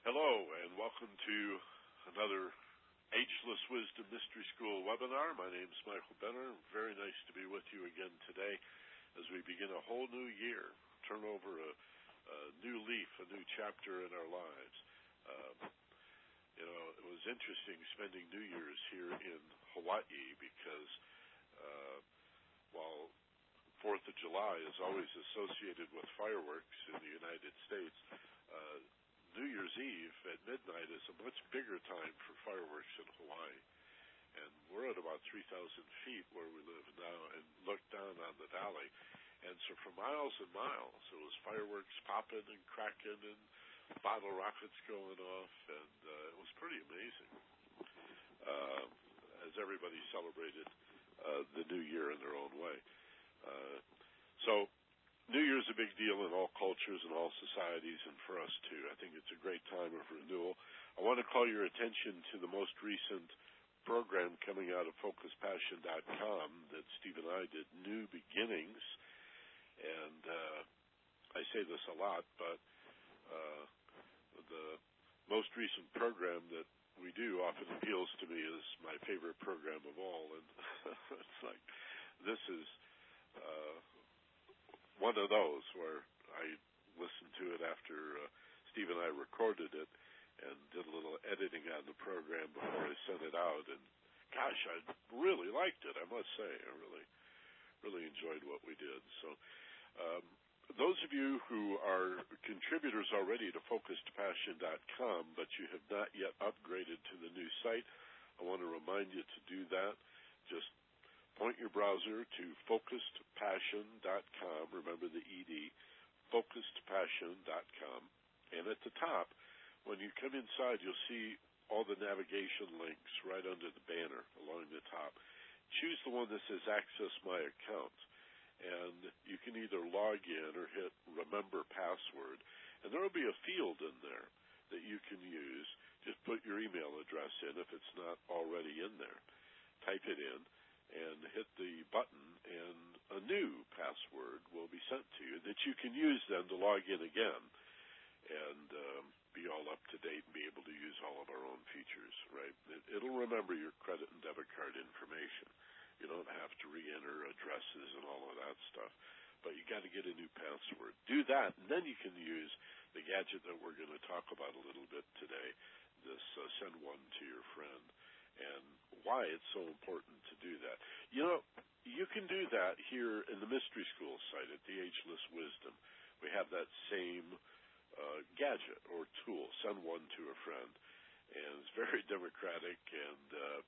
Hello, and welcome to another Ageless Wisdom Mystery School webinar. My name is Michael Benner. Very nice to be with you again today as we begin a whole new year, turn over a, a new leaf, a new chapter in our lives. Um, you know, it was interesting spending New Year's here in Hawaii because uh, while Fourth of July is always associated with fireworks in the United States, uh, New Year's Eve at midnight is a much bigger time for fireworks in Hawaii. And we're at about 3,000 feet where we live now and look down on the valley. And so for miles and miles, it was fireworks popping and cracking and bottle rockets going off, and uh, it was pretty amazing uh, as everybody celebrated uh, the new year in their own way. Uh, so New Year's a big deal in all cultures and all societies, and for us too. I think it's a great time of renewal. I want to call your attention to the most recent program coming out of FocusedPassion.com that Steve and I did, New Beginnings. And uh, I say this a lot, but uh, the most recent program that we do often appeals to me as my favorite program of all. And it's like, this is uh, one of those where I listened to it after uh, Steve and I recorded it and did a little editing on the program before I sent it out. And gosh, I really liked it. I must say, I really, really enjoyed what we did. So, um, those of you who are contributors already to FocusedPassion.com, but you have not yet upgraded to the new site, I want to remind you to do that. Just point your browser to focusedpassion.com. Remember the ED, focusedpassion.com. And at the top, when you come inside, you'll see all the navigation links right under the banner along the top. Choose the one that says Access My Account. And you can either log in or hit Remember Password. And there will be a field in there that you can use. Just put your email address in if it's not already in there. Type it in and hit the button, and a new password will be sent to you that you can use then to log in again and um, be all up to date and be able to use all of our own features, right? It, it'll remember your credit and debit card information. You don't have to re-enter addresses and all of that stuff, but you got to get a new password. Do that, and then you can use the gadget that we're going to talk about a little bit today. This uh, send one to your friend and why it's so important to do that. You know, you can do that here in the Mystery School site at the Ageless Wisdom. We have that same uh, gadget or tool, send one to a friend. And it's very democratic and, uh,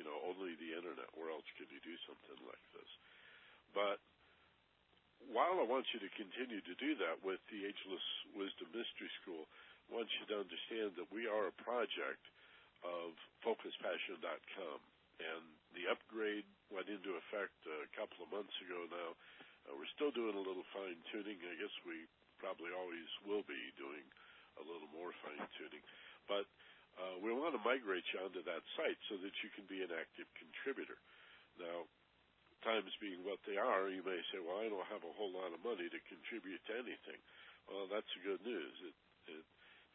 you know, only the internet. Where else could you do something like this? But while I want you to continue to do that with the Ageless Wisdom Mystery School, I want you to understand that we are a project – of FocusedPassion.com. And the upgrade went into effect a couple of months ago now. Uh, we're still doing a little fine tuning. I guess we probably always will be doing a little more fine tuning. But uh, we want to migrate you onto that site so that you can be an active contributor. Now, times being what they are, you may say, well, I don't have a whole lot of money to contribute to anything. Well, that's the good news. It, it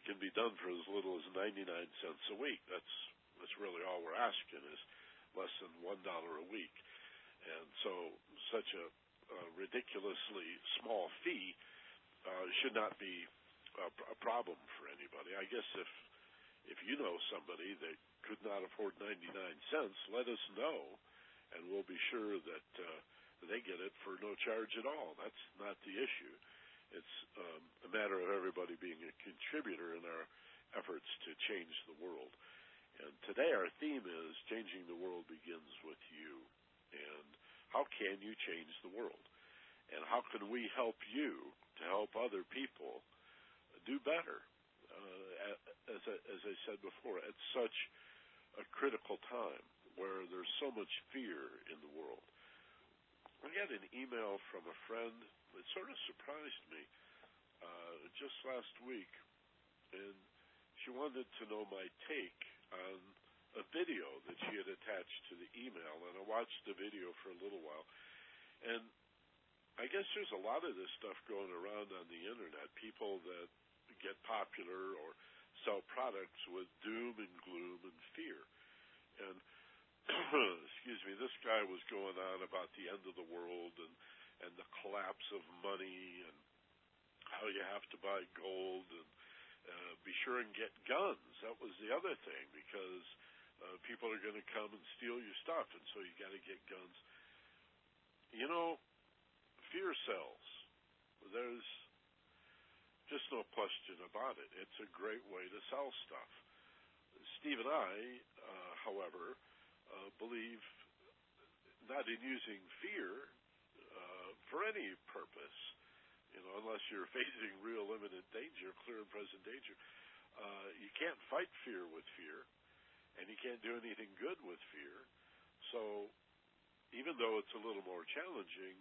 can be done for as little as 99 cents a week. That's that's really all we're asking is less than one dollar a week, and so such a, a ridiculously small fee uh, should not be a, a problem for anybody. I guess if if you know somebody that could not afford 99 cents, let us know, and we'll be sure that uh, they get it for no charge at all. That's not the issue. It's um, a matter of everybody being a contributor in our efforts to change the world. And today our theme is changing the world begins with you. And how can you change the world? And how can we help you to help other people do better? Uh, as, I, as I said before, at such a critical time where there's so much fear in the world. We had an email from a friend it sort of surprised me uh, just last week, and she wanted to know my take on a video that she had attached to the email, and I watched the video for a little while, and I guess there's a lot of this stuff going around on the internet. People that get popular or sell products with doom and gloom and fear. And excuse me, this guy was going on about the end of the world and and the collapse of money and how you have to buy gold and uh, be sure and get guns. That was the other thing because uh, people are going to come and steal your stuff, and so you got to get guns. You know, fear sells. There's just no question about it. It's a great way to sell stuff. Steve and I, uh, however, uh, believe not in using fear for any purpose. You know, unless you're facing real imminent danger, clear and present danger. Uh, you can't fight fear with fear, and you can't do anything good with fear. So, even though it's a little more challenging,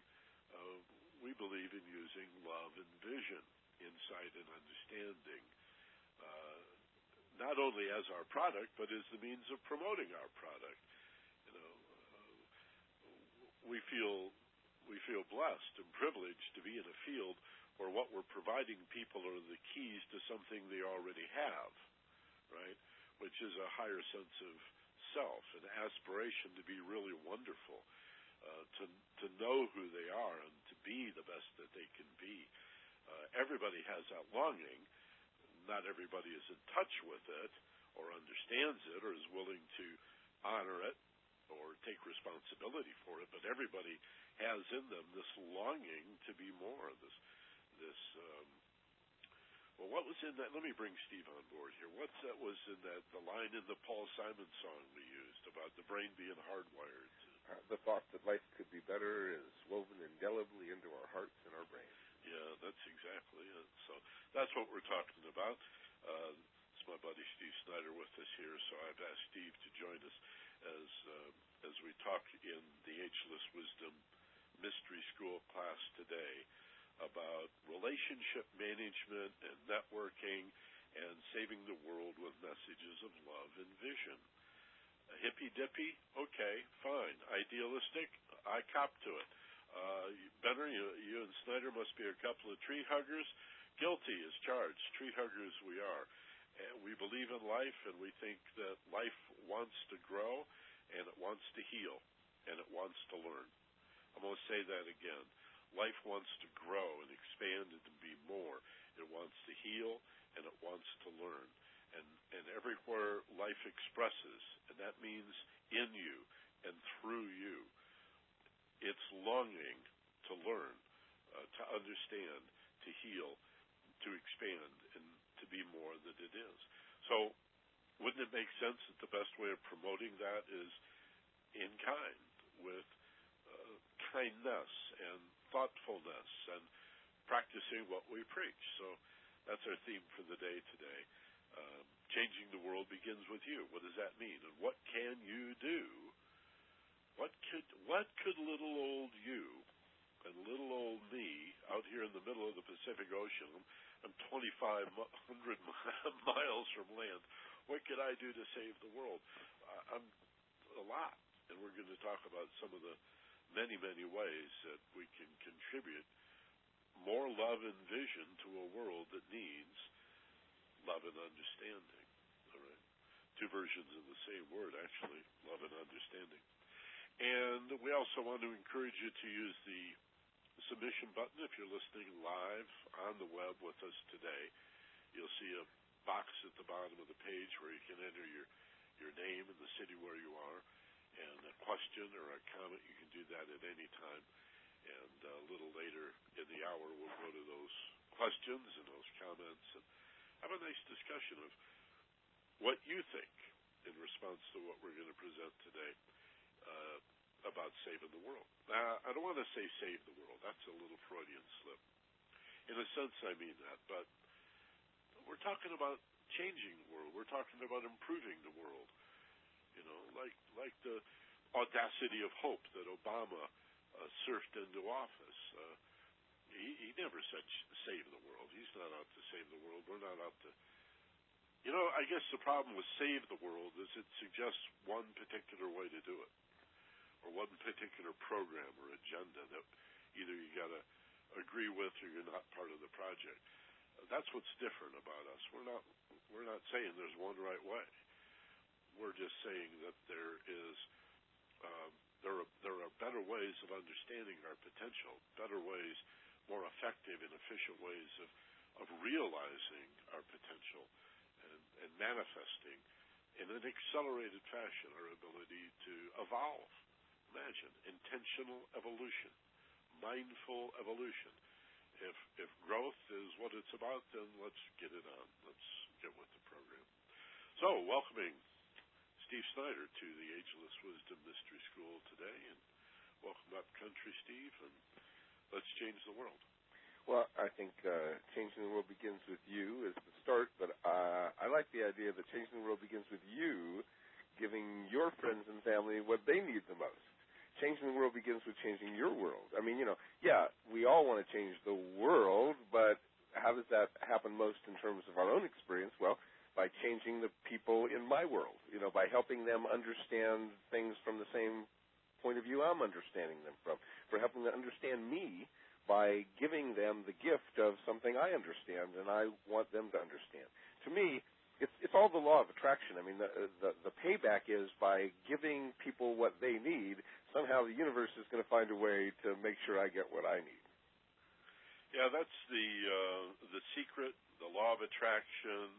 uh, we believe in using love and vision, insight and understanding, uh, not only as our product, but as the means of promoting our product You know, we feel we feel blessed and privileged to be in a field where what we're providing people are the keys to something they already have, right? Which is a higher sense of self, an aspiration to be really wonderful, uh, to to know who they are and to be the best that they can be. Uh, everybody has that longing. Not everybody is in touch with it or understands it or is willing to honor it or take responsibility for it, but everybody has in them this longing to be more. This, this. Um, well, what was in that? Let me bring Steve on board here. What's that was in that the line in the Paul Simon song we used about the brain being hardwired? Uh, the thought that life could be better is woven indelibly into our hearts and our brains. Yeah, that's exactly it. So that's what we're talking about. Uh, it's my buddy Steve Snyder with us here, so I've asked Steve to join us as uh, as we talk in the Ageless Wisdom Mystery School class today about relationship management and networking and saving the world with messages of love and vision. Hippy dippy, okay, fine. Idealistic, I cop to it. Uh, Benner, you, you and Snyder must be a couple of tree huggers. Guilty as charged. Tree huggers we are. And we believe in life, and we think that life wants to grow, and it wants to heal, and it wants to learn. I'm going to say that again. Life wants to grow and expand and to be more. It wants to heal, and it wants to learn. And, and everywhere life expresses, and that means in you and through you, it's longing to learn, uh, to understand, to heal, to expand, and to be more than it is. So, wouldn't it make sense that the best way of promoting that is in kind, with kindness and thoughtfulness and practicing what we preach? So, that's our theme for the day today. Um, changing the world begins with you. What does that mean? And what can you do? What could what could little old you and little old me out here in the middle of the Pacific Ocean I'm 2,500 miles from land. What could I do to save the world? I'm a lot, and we're going to talk about some of the many, many ways that we can contribute more love and vision to a world that needs love and understanding. All right, two versions of the same word, actually, love and understanding. And we also want to encourage you to use the submission button if you're listening live on the web with us today. You'll see a box at the bottom of the page where you can enter your your name and the city where you are, and a question or a comment. You can do that at any time. And a little later in the hour, we'll go to those questions and those comments and have a nice discussion of what you think in response to what we're going to present today. Uh, about saving the world. Now, I don't want to say save the world. That's a little Freudian slip. In a sense, I mean that, but we're talking about changing the world. We're talking about improving the world. You know, like like the audacity of hope that Obama uh, surfed into office. Uh, he, he never said save the world. He's not out to save the world. We're not out to. You know, I guess the problem with save the world is it suggests one particular way to do it or one particular program or agenda that either you got to agree with or you're not part of the project. That's what's different about us. We're not we're not saying there's one right way. We're just saying that there is um, there are there are better ways of understanding our potential, better ways, more effective and efficient ways of of realizing our potential and, and manifesting in an accelerated fashion our ability to evolve. Imagine intentional evolution, mindful evolution. If if growth is what it's about, then let's get it on. Let's get with the program. So, welcoming Steve Snyder to the Ageless Wisdom Mystery School today, and welcome up country, Steve, and let's change the world. Well, I think uh, changing the world begins with you is the start, but uh, I like the idea that changing the world begins with you giving your friends and family what they need the most. Changing the world begins with changing your world. I mean, you know, yeah, we all want to change the world, but how does that happen most in terms of our own experience? Well, by changing the people in my world, you know, by helping them understand things from the same point of view I'm understanding them from, for helping them understand me by giving them the gift of something I understand and I want them to understand. To me, it's it's all the law of attraction. I mean, the the, the payback is by giving people what they need. Somehow, the universe is going to find a way to make sure I get what I need. Yeah, that's the uh, the secret, the law of attraction.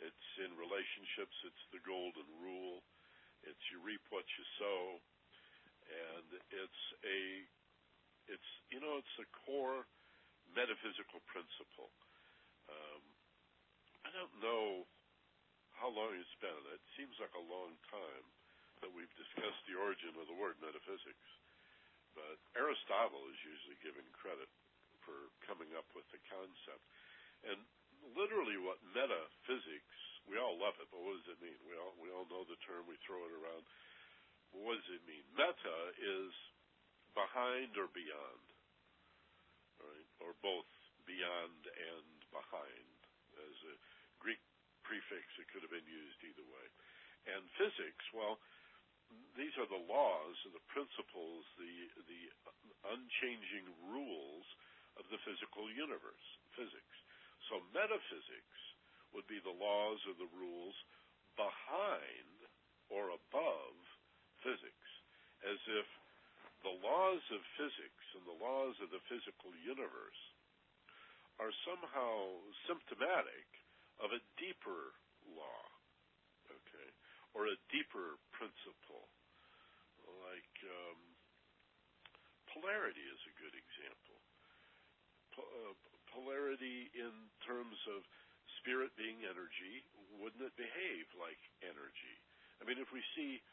It's in relationships. It's the golden rule. It's you reap what you sow, and it's a it's you know it's a core metaphysical principle. Um, I don't know how long it's been. It seems like a long time that we've discussed the origin of the word metaphysics, but Aristotle is usually given credit for coming up with the concept. And literally, what metaphysics we all love it, but what does it mean? We all we all know the term. We throw it around. What does it mean? Meta is behind or beyond, right? Or both beyond and behind. As a Greek prefix, it could have been used either way. And physics, well, these are the laws and the principles, the the unchanging rules of the physical universe, physics. So metaphysics would be the laws or the rules behind or above physics, as if the laws of physics and the laws of the physical universe are somehow symptomatic of a deeper law, okay, or a deeper principle. Like um, polarity is a good example. Uh, polarity in terms of spirit being energy, wouldn't it behave like energy? I mean, if we see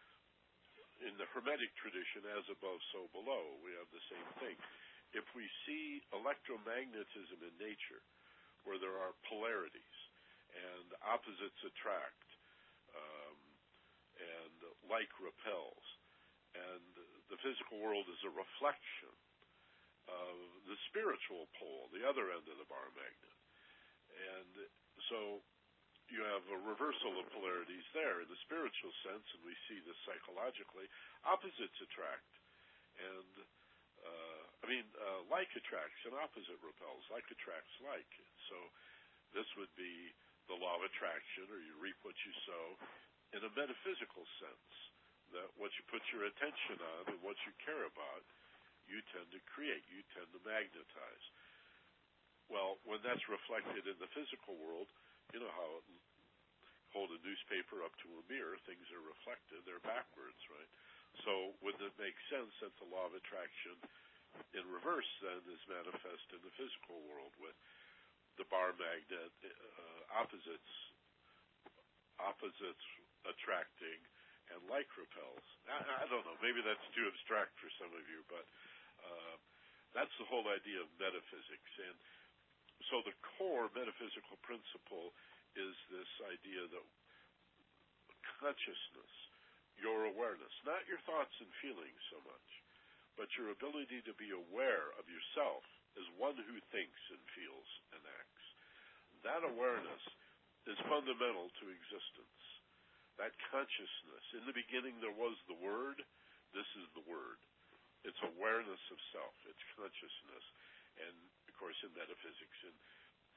in the Hermetic tradition, as above, so below, we have the same thing. If we see electromagnetism in nature, where there are polarities and opposites attract, um, and like repels, and the physical world is a reflection of the spiritual pole, the other end of the bar magnet. And so you have a reversal of polarities there in the spiritual sense, and we see this psychologically. Opposites attract, and uh, I mean, uh, like attracts and opposite repels. Like attracts like. So this would be the law of attraction, or you reap what you sow, in a metaphysical sense. That what you put your attention on and what you care about, you tend to create. You tend to magnetize. Well, when that's reflected in the physical world, you know how hold a newspaper up to a mirror, things are reflected, they're backwards, right? So would it make sense that the law of attraction in reverse then is manifest in the physical world with the bar magnet uh, opposites opposites attracting and like repels. I, I don't know. Maybe that's too abstract for some of you, but uh, that's the whole idea of metaphysics. And so the core metaphysical principle is this idea that consciousness, your awareness, not your thoughts and feelings so much, but your ability to be aware of yourself as one who thinks and feels and acts. That awareness is fundamental to existence. That consciousness. In the beginning there was the Word. This is the Word. It's awareness of self. It's consciousness. And, of course, in metaphysics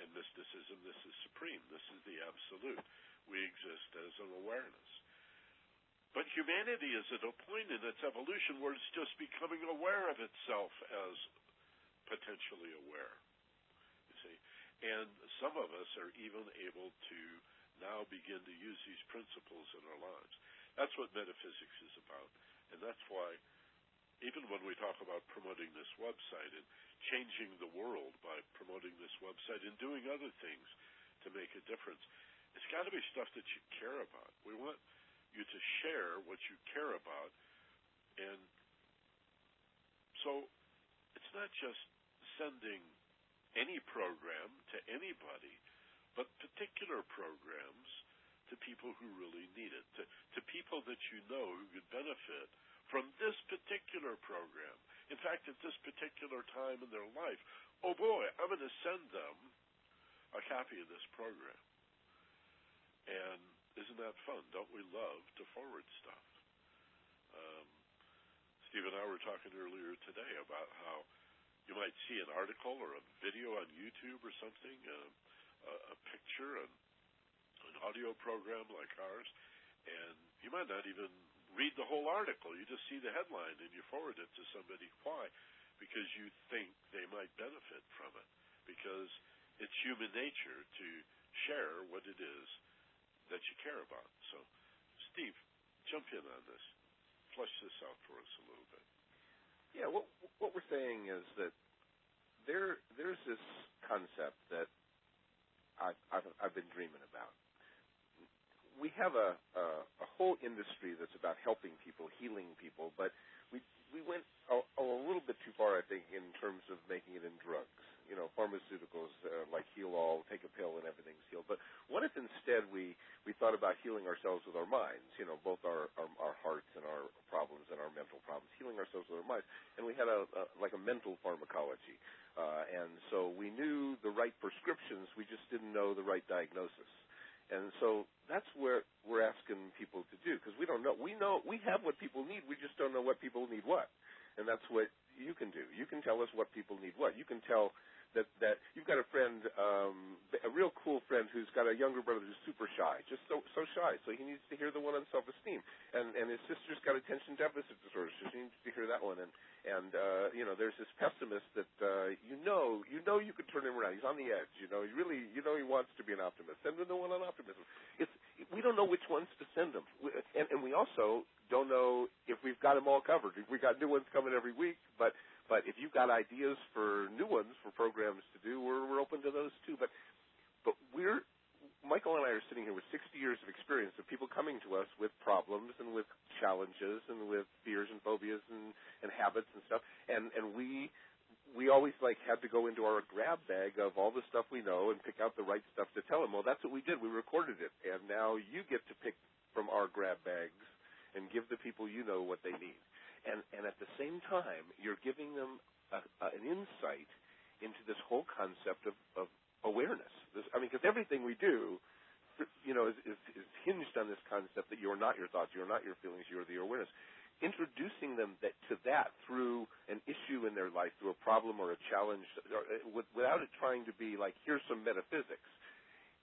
and mysticism, this is supreme. This is the absolute. We exist as an awareness. But humanity is at a point in its evolution where it's just becoming aware of itself as potentially aware. You see? And some of us are even able to now begin to use these principles in our lives. That's what metaphysics is about. And that's why even when we talk about promoting this website and changing the world by promoting this website and doing other things to make a difference, it's got to be stuff that you care about. We want you to share what you care about. And so it's not just sending any program to anybody, but particular programs to people who really need it, to, to people that you know who could benefit from this particular program. In fact, at this particular time in their life, oh boy, I'm going to send them a copy of this program. And isn't that fun? Don't we love to forward stuff? Um, Steve and I were talking earlier today about how you might see an article or a video on YouTube or something, uh, a, a picture, an audio program like ours, and you might not even read the whole article. You just see the headline and you forward it to somebody. Why? Because you think they might benefit from it. Because it's human nature to share what it is that you care about. So, Steve, jump in on this. Flush this out for us a little bit. Yeah, what what we're saying is that there there's this concept that I've I've, I've been dreaming about we have a, a, a whole industry that's about helping people, healing people, but we we went a, a little bit too far, I think, in terms of making it in drugs. You know, pharmaceuticals uh, like heal all, take a pill and everything's healed. But what if instead we we thought about healing ourselves with our minds? You know, both our our, our hearts and our problems and our mental problems, healing ourselves with our minds. And we had a, a like a mental pharmacology. Uh, and so we knew the right prescriptions, we just didn't know the right diagnosis. And so that's where we're asking people to do because we don't know. We know we have what people need. We just don't know what people need what. And that's what you can do. You can tell us what people need what. You can tell that that you've got a friend, um, a real cool friend who's got a younger brother who's super shy, just so so shy. So he needs to hear the one on self-esteem, and and his sister's got attention deficit disorder, so she needs to hear that one. And and uh, you know, there's this pessimist that uh, you know you know you could turn him around. He's on the edge. You know, he really you know he wants to be an optimist. Send him the one on optimism. It's we don't know which ones to send him, and and we also don't know if we've got them all covered. We got new ones coming every week, but but if you've got ideas for new ones for programs to do, we're we're open to those too. But but we're Michael and I are sitting here with 60 years of experience of people coming to us with problems and with challenges and with fears and phobias and, and habits and stuff. And and we we always like had to go into our grab bag of all the stuff we know and pick out the right stuff to tell them. Well, that's what we did. We recorded it, and now you get to pick from our grab bags and give the people you know what they need and and at the same time you're giving them a, a, an insight into this whole concept of, of awareness. This, I mean, because everything we do, you know, is, is, is hinged on this concept that you're not your thoughts, you're not your feelings, you're the awareness. Introducing them that, to that through an issue in their life, through a problem or a challenge, or, uh, without it trying to be like, here's some metaphysics,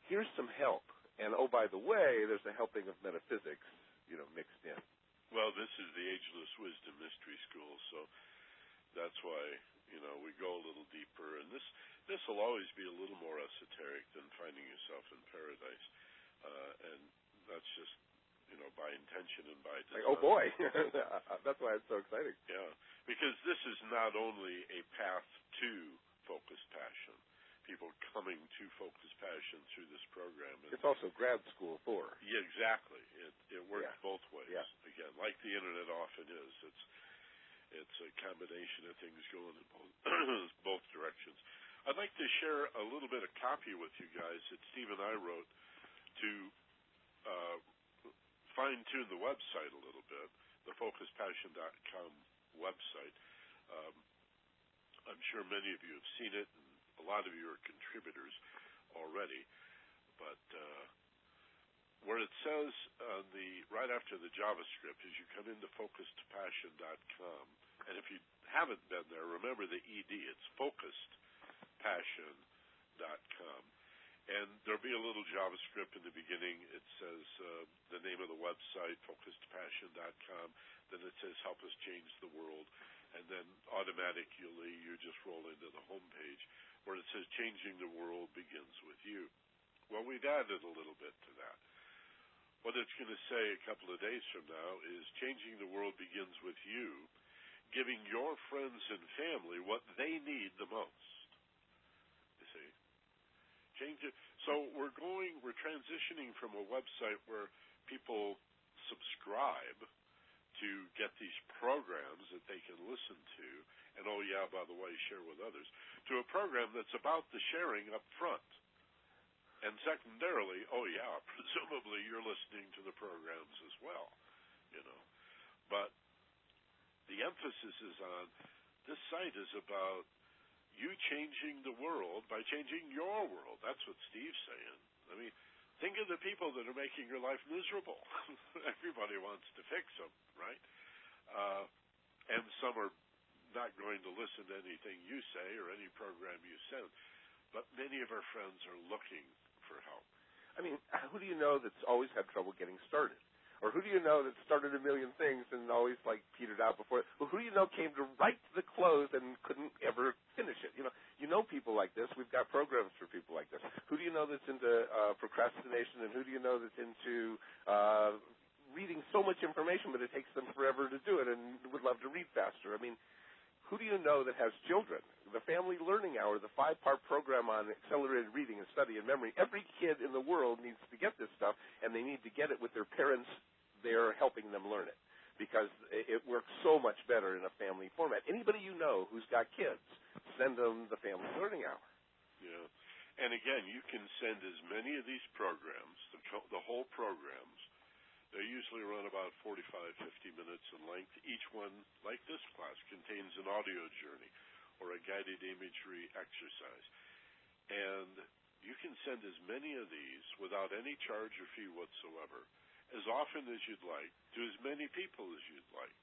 here's some help, and oh, by the way, there's a helping of metaphysics, you know, mixed in. Well, this is the Ageless Wisdom Mystery School, so that's why you know we go a little deeper, and this this will always be a little more esoteric than finding yourself in paradise, uh, and that's just you know by intention and by design. Like, oh boy, that's why it's so exciting. Yeah, because this is not only a path to focused passion people coming to Focused Passion through this program. And it's also grad school for. Yeah, exactly. It it works yeah. both ways. Yeah. Again, like the internet often is. It's it's a combination of things going in both both directions. I'd like to share a little bit of copy with you guys that Steve and I wrote to uh, fine tune the website a little bit, the FocusedPassion.com website. Um, I'm sure many of you have seen it and a lot of you are contributors already, but uh, where it says on the right after the JavaScript is you come into focusedpassion.com, and if you haven't been there, remember the ED. It's focusedpassion.com. And there'll be a little JavaScript in the beginning. It says uh, the name of the website, focusedpassion.com. Then it says help us change the world. And then automatically you just roll into the home page where it says changing the world begins with you. Well, we've added a little bit to that. What it's going to say a couple of days from now is changing the world begins with you, giving your friends and family what they need the most. You see? Change it. So we're going, we're transitioning from a website where people subscribe to get these programs that they can listen to, and oh yeah, by the way, share with others, to a program that's about the sharing up front. And secondarily, oh yeah, presumably you're listening to the programs as well, you know. But the emphasis is on this site is about you changing the world by changing your world. That's what Steve's saying. I mean, think of the people that are making your life miserable. Everybody wants to fix them, right? Uh, and some are not going to listen to anything you say or any program you send. But many of our friends are looking for help. I mean, who do you know that's always had trouble getting started? Or who do you know that started a million things and always like petered out before? Well, who do you know came to right to the close and couldn't ever finish it? You know, you know people like this. We've got programs for people like this. Who do you know that's into uh, procrastination, and who do you know that's into uh, reading so much information, but it takes them forever to do it, and would love to read faster? I mean, who do you know that has children the Family Learning Hour, the five part program on accelerated reading and study and memory. Every kid in the world needs to get this stuff, and they need to get it with their parents there helping them learn it because it works so much better in a family format. Anybody you know who's got kids, send them the Family Learning Hour. Yeah. And again, you can send as many of these programs, the, the whole programs, they usually run about 45, 50 minutes in length. Each one, like this class, contains an audio journey or a guided imagery exercise. And you can send as many of these without any charge or fee whatsoever, as often as you'd like, to as many people as you'd like.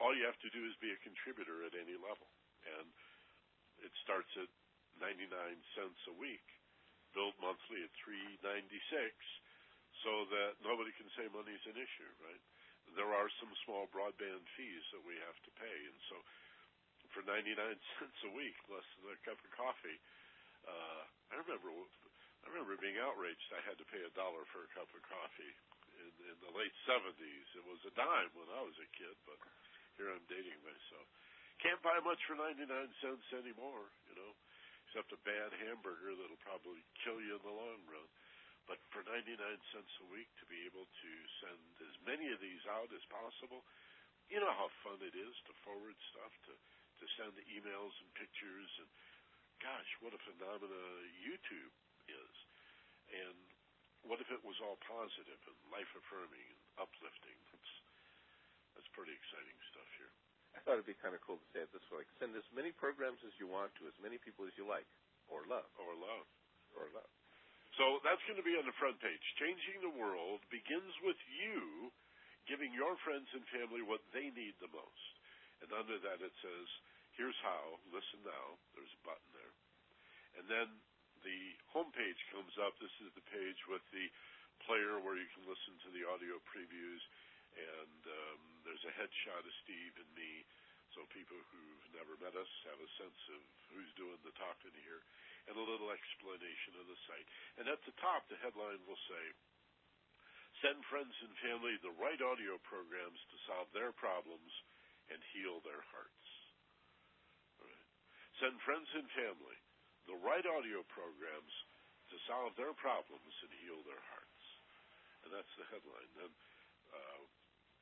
All you have to do is be a contributor at any level. And it starts at 99 cents a week, billed monthly at 396 so that nobody can say money's an issue, right? There are some small broadband fees that we have to pay, and so for 99 cents a week, less than a cup of coffee. Uh, I remember, I remember being outraged. I had to pay a dollar for a cup of coffee in, in the late 70s. It was a dime when I was a kid, but here I'm dating myself. Can't buy much for 99 cents anymore, you know, except a bad hamburger that'll probably kill you in the long run. But for 99 cents a week to be able to send as many of these out as possible, you know how fun it is to forward stuff to to send emails and pictures and gosh, what a phenomena YouTube is. And what if it was all positive and life affirming and uplifting? That's that's pretty exciting stuff here. I thought it'd be kind of cool to say it this way: like, send as many programs as you want to as many people as you like, or love, or love, or love. So that's going to be on the front page. Changing the world begins with you giving your friends and family what they need the most. And under that it says, here's how, listen now, there's a button there. And then the home page comes up. This is the page with the player where you can listen to the audio previews. And um, there's a headshot of Steve and me, so people who've never met us have a sense of who's doing the talking here, and a little explanation of the site. And at the top, the headline will say, Send friends and family the right audio programs to solve their problems and heal their hearts. Right. Send friends and family the right audio programs to solve their problems and heal their hearts. And that's the headline. Then uh,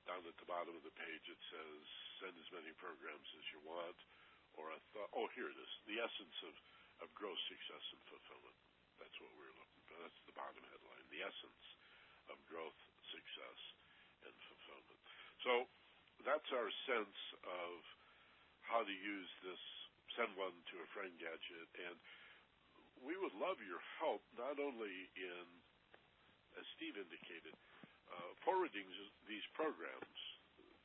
down at the bottom of the page it says, send as many programs as you want. Or a th- oh, here it is. The essence of, of growth, success, and fulfillment. That's what we're looking for. That's the bottom headline. The essence of growth, success, and fulfillment. So that's our sense of how to use this send one to a friend gadget. And we would love your help not only in, as Steve indicated, uh, forwarding these programs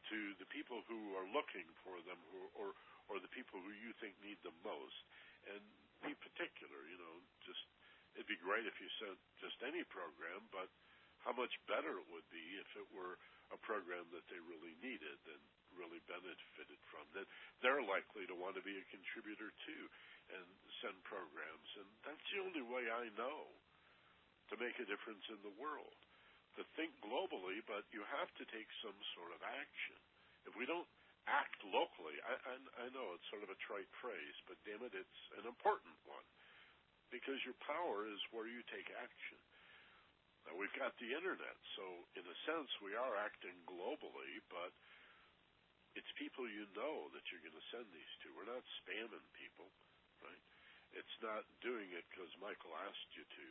to the people who are looking for them, or or the people who you think need them most, and be particular. You know, just it'd be great if you sent just any program, but how much better it would be if it were a program that they really needed and really benefited from. That they're likely to want to be a contributor too and send programs. And that's the only way I know to make a difference in the world. To think globally, but you have to take some sort of action. If we don't act locally, I, I, I know it's sort of a trite phrase, but damn it, it's an important one. Because your power is where you take action. Now we've got the internet, so in a sense we are acting globally, but it's people you know that you're going to send these to. We're not spamming people, right? It's not doing it because Michael asked you to.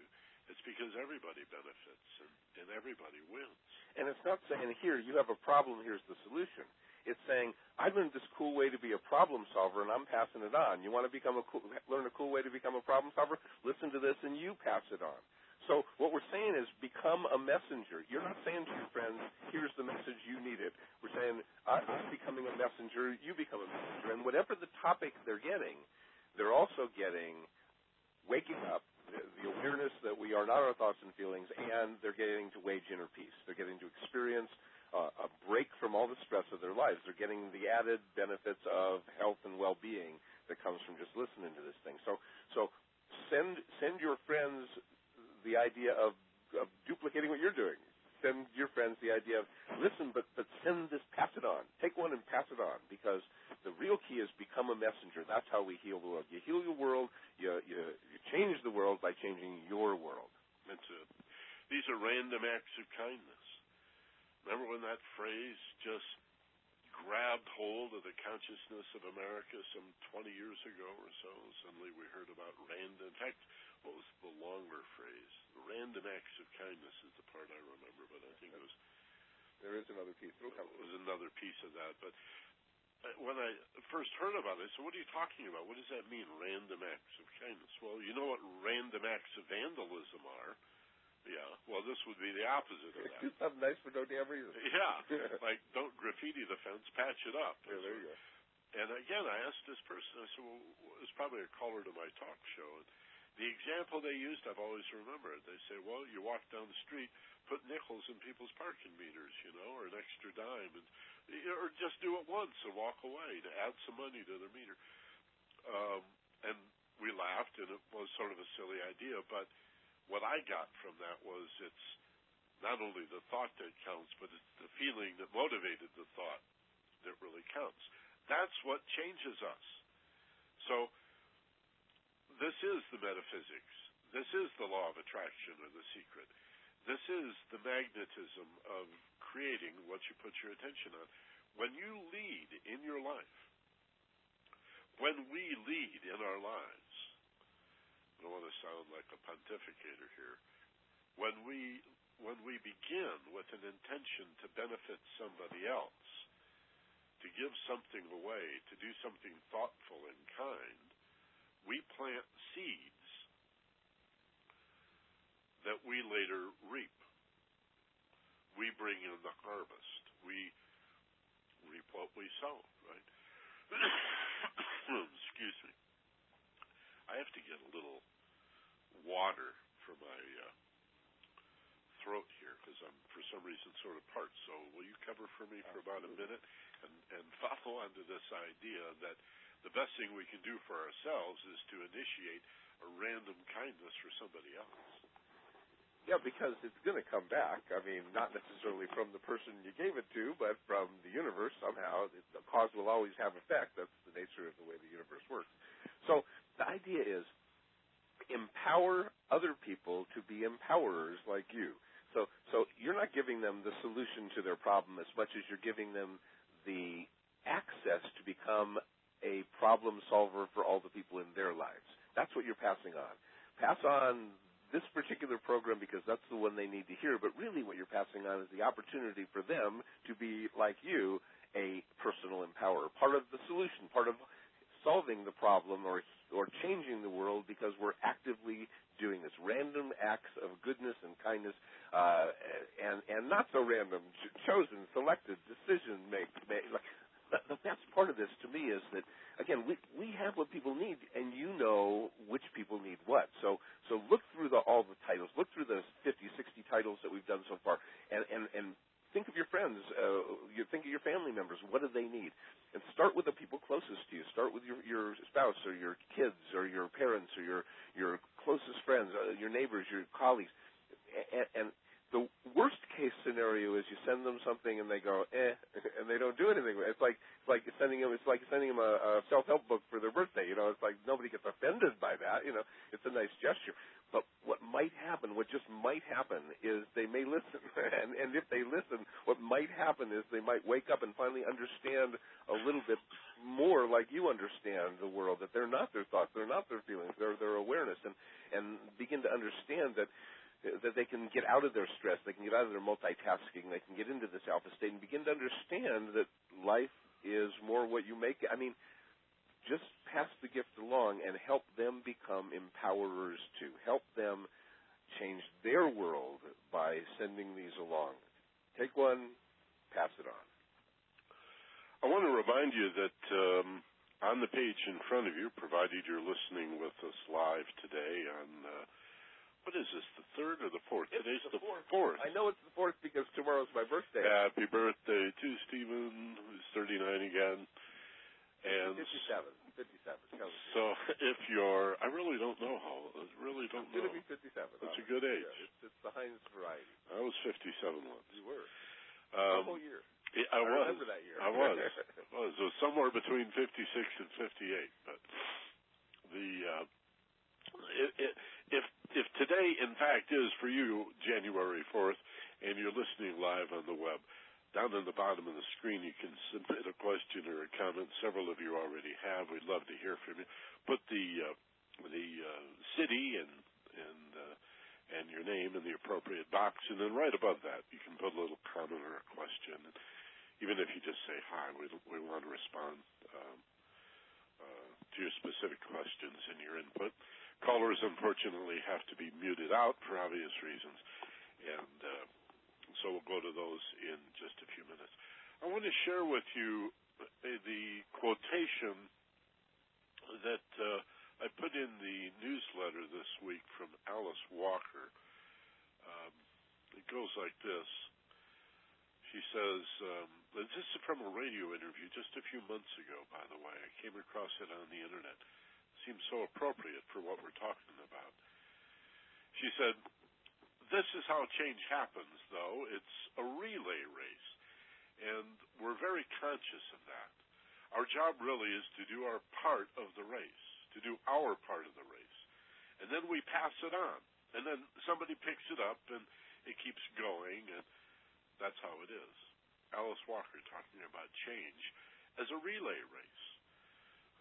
It's because everybody benefits and, and everybody wins. And it's not saying here you have a problem, here's the solution. It's saying I learned this cool way to be a problem solver, and I'm passing it on. You want to become a cool, learn a cool way to become a problem solver? Listen to this, and you pass it on. So what we're saying is become a messenger. You're not saying to your friends, here's the message you needed. We're saying, I'm becoming a messenger, you become a messenger. And whatever the topic they're getting, they're also getting waking up, the awareness that we are not our thoughts and feelings, and they're getting to wage inner peace. They're getting to experience uh, a break from all the stress of their lives. They're getting the added benefits of health and well-being that comes from just listening to this thing. So, so send send your friends the idea of, of duplicating what you're doing. Send your friends the idea of listen, but but send this, pass it on. Take one and pass it on because the real key is become a messenger. That's how we heal the world. You heal your world. You you, you change the world by changing your world. That's it. These are random acts of kindness. Remember when that phrase just grabbed hold of the consciousness of America some 20 years ago or so? Suddenly we heard about random. In fact, what was the longer phrase? Random acts of kindness is the part I remember, but I think it was. There is another piece. It was another piece of that, but uh, when I first heard about it, I said, what are you talking about? What does that mean, random acts of kindness? Well, you know what random acts of vandalism are. Yeah, well, this would be the opposite of that. Do something nice for no damn reason. Yeah, like don't graffiti the fence, patch it up. Yeah, there you go. And again, I asked this person, I said, well, it's probably a caller to my talk show. And the example they used, I've always remembered. They say, well, you walk down the street, put nickels in people's parking meters, you know, or an extra dime, and or just do it once and walk away to add some money to their meter. Um, and we laughed, and it was sort of a silly idea. But what I got from that was it's not only the thought that counts, but it's the feeling that motivated the thought that really counts. That's what changes us. So this is the metaphysics. This is the law of attraction or the secret. This is the magnetism of creating what you put your attention on. When you lead in your life, when we lead in our lives, don't want to sound like a pontificator here. When we when we begin with an intention to benefit somebody else, to give something away, to do something thoughtful and kind, we plant seeds that we later reap. We bring in the harvest. We reap what we sow, right? Excuse me. I have to get a little water for my uh, throat here because I'm, for some reason, sort of parched. So, will you cover for me for about a minute and, and follow on to this idea that the best thing we can do for ourselves is to initiate a random kindness for somebody else? Yeah, because it's going to come back. I mean, not necessarily from the person you gave it to, but from the universe somehow. The cause will always have effect. That's the nature of the way the universe works. So the idea is empower other people to be empowerers like you. So, so you're not giving them the solution to their problem as much as you're giving them the access to become a problem solver for all the people in their lives. That's what you're passing on. Pass on this particular program because that's the one they need to hear, but really what you're passing on is the opportunity for them to be, like you, a personal empower, part of the solution, part of solving the problem or or changing the world because we're actively doing this. Random acts of goodness and kindness uh, and and not so random. Chosen selected decision make, make. Like the best part of this to me is that again we we have what people need, and you know which people need what. So so look through the all the titles, look through the 50, 60 titles that we've done so far, and and and think of your friends, uh, you think of your family members. What do they need? And start with the people closest to you. Start with your your spouse or your kids or your parents or your your closest friends, uh, your neighbors, your colleagues, and, and the worst case scenario is you send them something and they go eh, and they don't do anything. It's like it's like sending them it's like sending them a, a self help book for their birthday. You know, it's like nobody gets offended by that. You know, it's a nice gesture. But what might happen, what just might happen, is they may listen, and and if they listen, what might happen is they might wake up and finally understand a little bit more like you understand the world. That they're not their thoughts, they're not their feelings, they're their awareness, and and begin to understand that that they can get out of their stress, they can get out of their multitasking, they can get into this alpha state and begin to understand that life is more what you make it. I mean, just pass the gift along and help them become empowerers too. Help them change their world by sending these along. Take one, pass it on. I want to remind you that um, on the page in front of you, provided you're listening with us live today on uh, what is this, the third or the fourth? It's Today's the, the fourth. fourth. I know it's the fourth because tomorrow's my birthday. Happy birthday to Stephen, who's 39 again. And 57. 57. So if you're, I really don't know how, I really don't it's know. It's going to be 57. That's a good age. Yeah, it's, it's the Heinz variety. I was 57 once. You were. Um, the whole year. I, I was. remember that year. I was. I was. It was somewhere between 56 and 58. But the uh, if if today, in fact, is for you January 4th, and you're listening live on the web, down in the bottom of the screen you can submit a question or a comment. Several of you already have. We'd love to hear from you. Put the uh, the uh, city and and uh, and your name in the appropriate box, and then right above that you can put a little comment or a question. Even if you just say hi, we we want to respond um, uh, to your specific questions and your input. Callers, unfortunately, have to be muted out for obvious reasons, and uh, so we'll go to those in just a few minutes. I want to share with you the quotation that uh, I put in the newsletter this week from Alice Walker. Um, it goes like this. She says, um, this is from a radio interview just a few months ago, by the way. I came across it on the internet seems so appropriate for what we're talking about. She said, This is how change happens, though. It's a relay race, and we're very conscious of that. Our job really is to do our part of the race, to do our part of the race. And then we pass it on. And then somebody picks it up, and it keeps going, and that's how it is. Alice Walker talking about change as a relay race.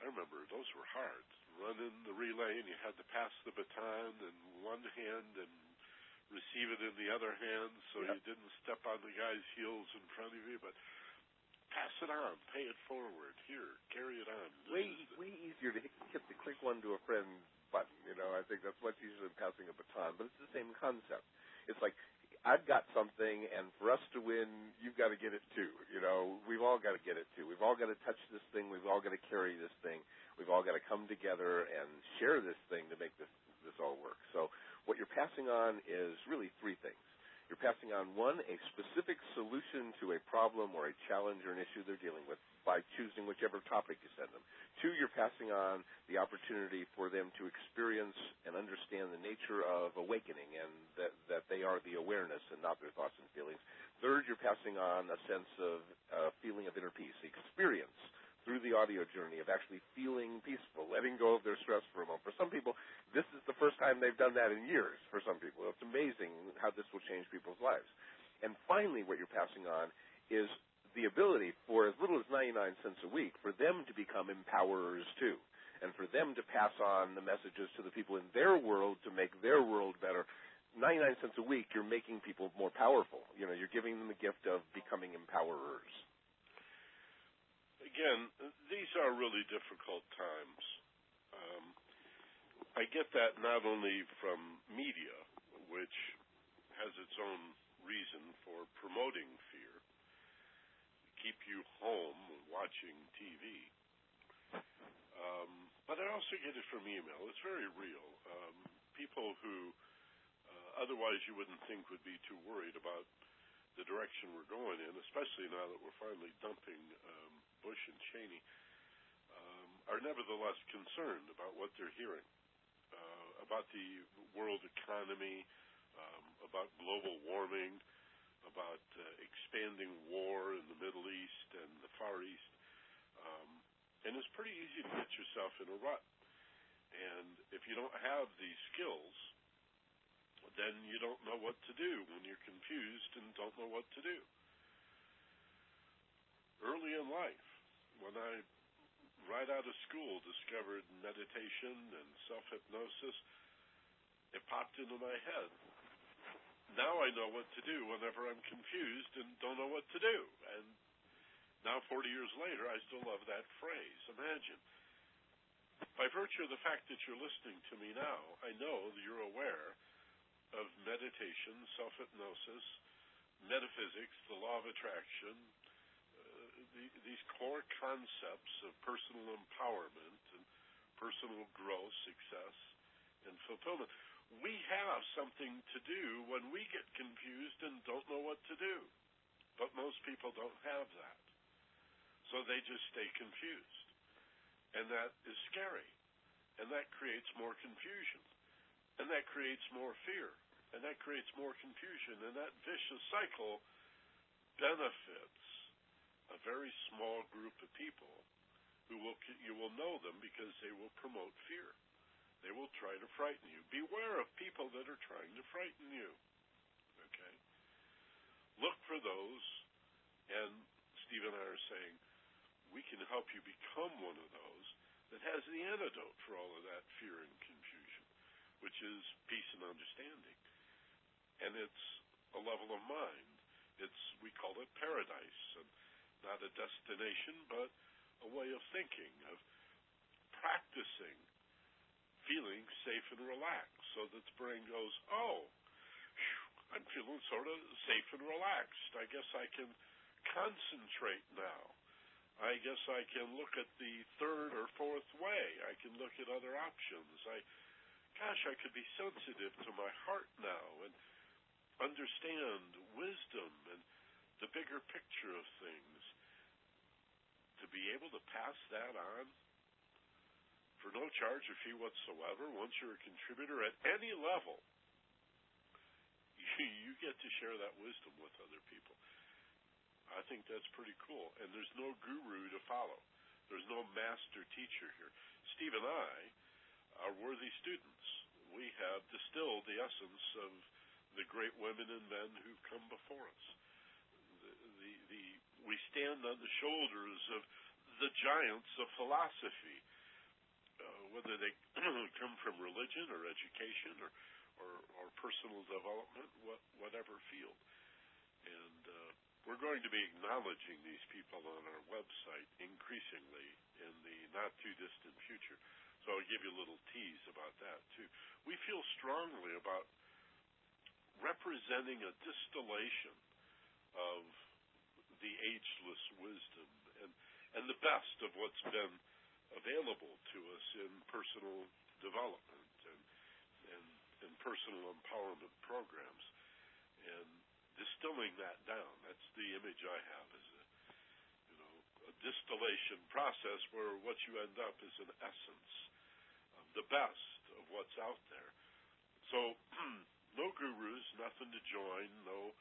I remember those were hard running the relay and you had to pass the baton in one hand and receive it in the other hand so yep. you didn't step on the guy's heels in front of you, but pass it on, pay it forward. Here, carry it on. Way way easier to hit, hit the click one to a friend button. You know, I think that's much easier than passing a baton, but it's the same concept. It's like I've got something, and for us to win, you've got to get it too. You know, we've all got to get it too. We've all got to touch this thing. We've all got to carry this thing. We've all got to come together and share this thing to make this this all work. So what you're passing on is really three things. You're passing on one, a specific solution to a problem or a challenge or an issue they're dealing with by choosing whichever topic you send them. Two, you're passing on the opportunity for them to experience and understand the nature of awakening and that, that they are the awareness and not their thoughts and feelings. Third, you're passing on a sense of a feeling of inner peace, experience through the audio journey of actually feeling peaceful, letting go of their stress for a moment. For some people, this is the first time they've done that in years. For some people, it's amazing how this will change people's lives. And finally, what you're passing on is the ability for as little as 99 cents a week for them to become empowerers too. And for them to pass on the messages to the people in their world to make their world better. 99 cents a week, you're making people more powerful. You know, you're giving them the gift of becoming empowerers again, these are really difficult times. Um, I get that not only from media, which has its own reason for promoting fear, keep you home watching TV. Um, but I also get it from email. It's very real. Um, people who uh, otherwise you wouldn't think would be too worried about the direction we're going in, especially now that we're finally dumping um, Bush and Cheney, um, are nevertheless concerned about what they're hearing uh, about the world economy, um, about global warming, about uh, expanding war in the Middle East and the Far East. Um, and it's pretty easy to get yourself in a rut. And if you don't have these skills, then you don't know what to do when you're confused and don't know what to do. Early in life, when I, right out of school, discovered meditation and self hypnosis, it popped into my head. Now I know what to do whenever I'm confused and don't know what to do. And now, 40 years later, I still love that phrase. Imagine. By virtue of the fact that you're listening to me now, I know that you're aware of meditation, self hypnosis, metaphysics, the law of attraction, uh, the, these core concepts of personal empowerment and personal growth, success, and fulfillment. We have something to do when we get confused and don't know what to do. But most people don't have that. So they just stay confused. And that is scary. And that creates more confusion. And that creates more fear and that creates more confusion. And that vicious cycle benefits a very small group of people who will you will know them because they will promote fear. They will try to frighten you. Beware of people that are trying to frighten you. Okay? Look for those, and Steve and I are saying we can help you become one of those that has the antidote for all of that fear and confusion, which is peace and understanding and it's a level of mind. It's we call it paradise, and not a destination, but a way of thinking, of practicing, feeling safe and relaxed, so that the brain goes, "Oh, I'm feeling sort of safe and relaxed. I guess I can concentrate now. I guess I can look at the third or fourth way. I can look at other options. I, gosh, I could be sensitive to my heart now and." understand wisdom and the bigger picture of things, to be able to pass that on for no charge or fee whatsoever, once you're a contributor at any level, you, get to share that wisdom with other people. I think that's pretty cool. And there's no guru to follow. There's no master teacher here. Steve and I are worthy students. We have distilled the essence of the great women and men who've come before us. The, the, the, we stand on the shoulders of the giants of philosophy, whether they come from religion or education or, or, or personal development, what, whatever field. And uh, we're going to be acknowledging these people on our website increasingly in the not too distant future. So I'll give you a little tease about that too. We feel strongly about representing a distillation of the ageless wisdom and, and the best of what's been available to us in personal development and, and, and personal empowerment programs. And distilling that down, that's the image I have as a, you know, a distillation process where what you end up is an essence of the best of what's out there. So no gurus, nothing to join, no,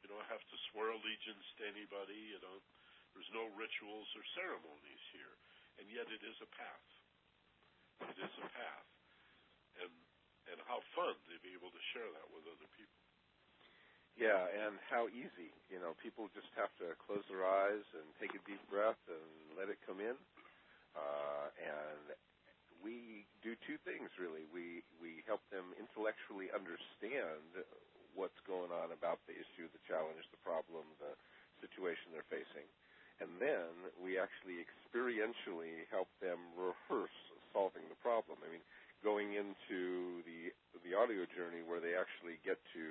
you don't have to swear allegiance to anybody. You don't. There's no rituals or ceremonies here, and yet it is a path. It is a path, and and how fun to be able to share that with other people. Yeah, and how easy. You know, people just have to close their eyes and take a deep breath and let it come in. Uh, and we do two things really. We we help them intellectually understand what's going on about the issue, the challenge, the problem, the situation they're facing. And then we actually experientially help them rehearse solving the problem. I mean, going into the the audio journey where they actually get to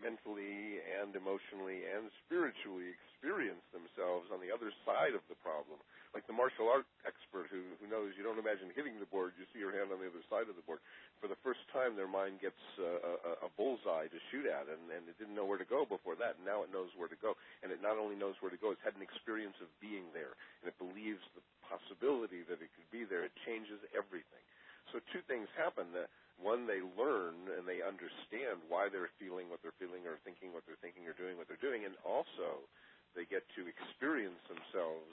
mentally and emotionally and spiritually experience themselves on the other side of the problem. Like the martial art expert who, who knows you don't imagine hitting the board, you see your hand on the other side of the board. For the first time, their mind gets uh, a, a bullseye to shoot at, and, and it didn't know where to go before that, and now it knows where to go. And it not only knows where to go, it's had an experience of being there, and it believes the possibility that it could be there. It changes everything. So two things happen. That one, they learn and they understand why they're feeling what they're feeling or thinking what they're thinking or doing what they're doing, and also they get to experience themselves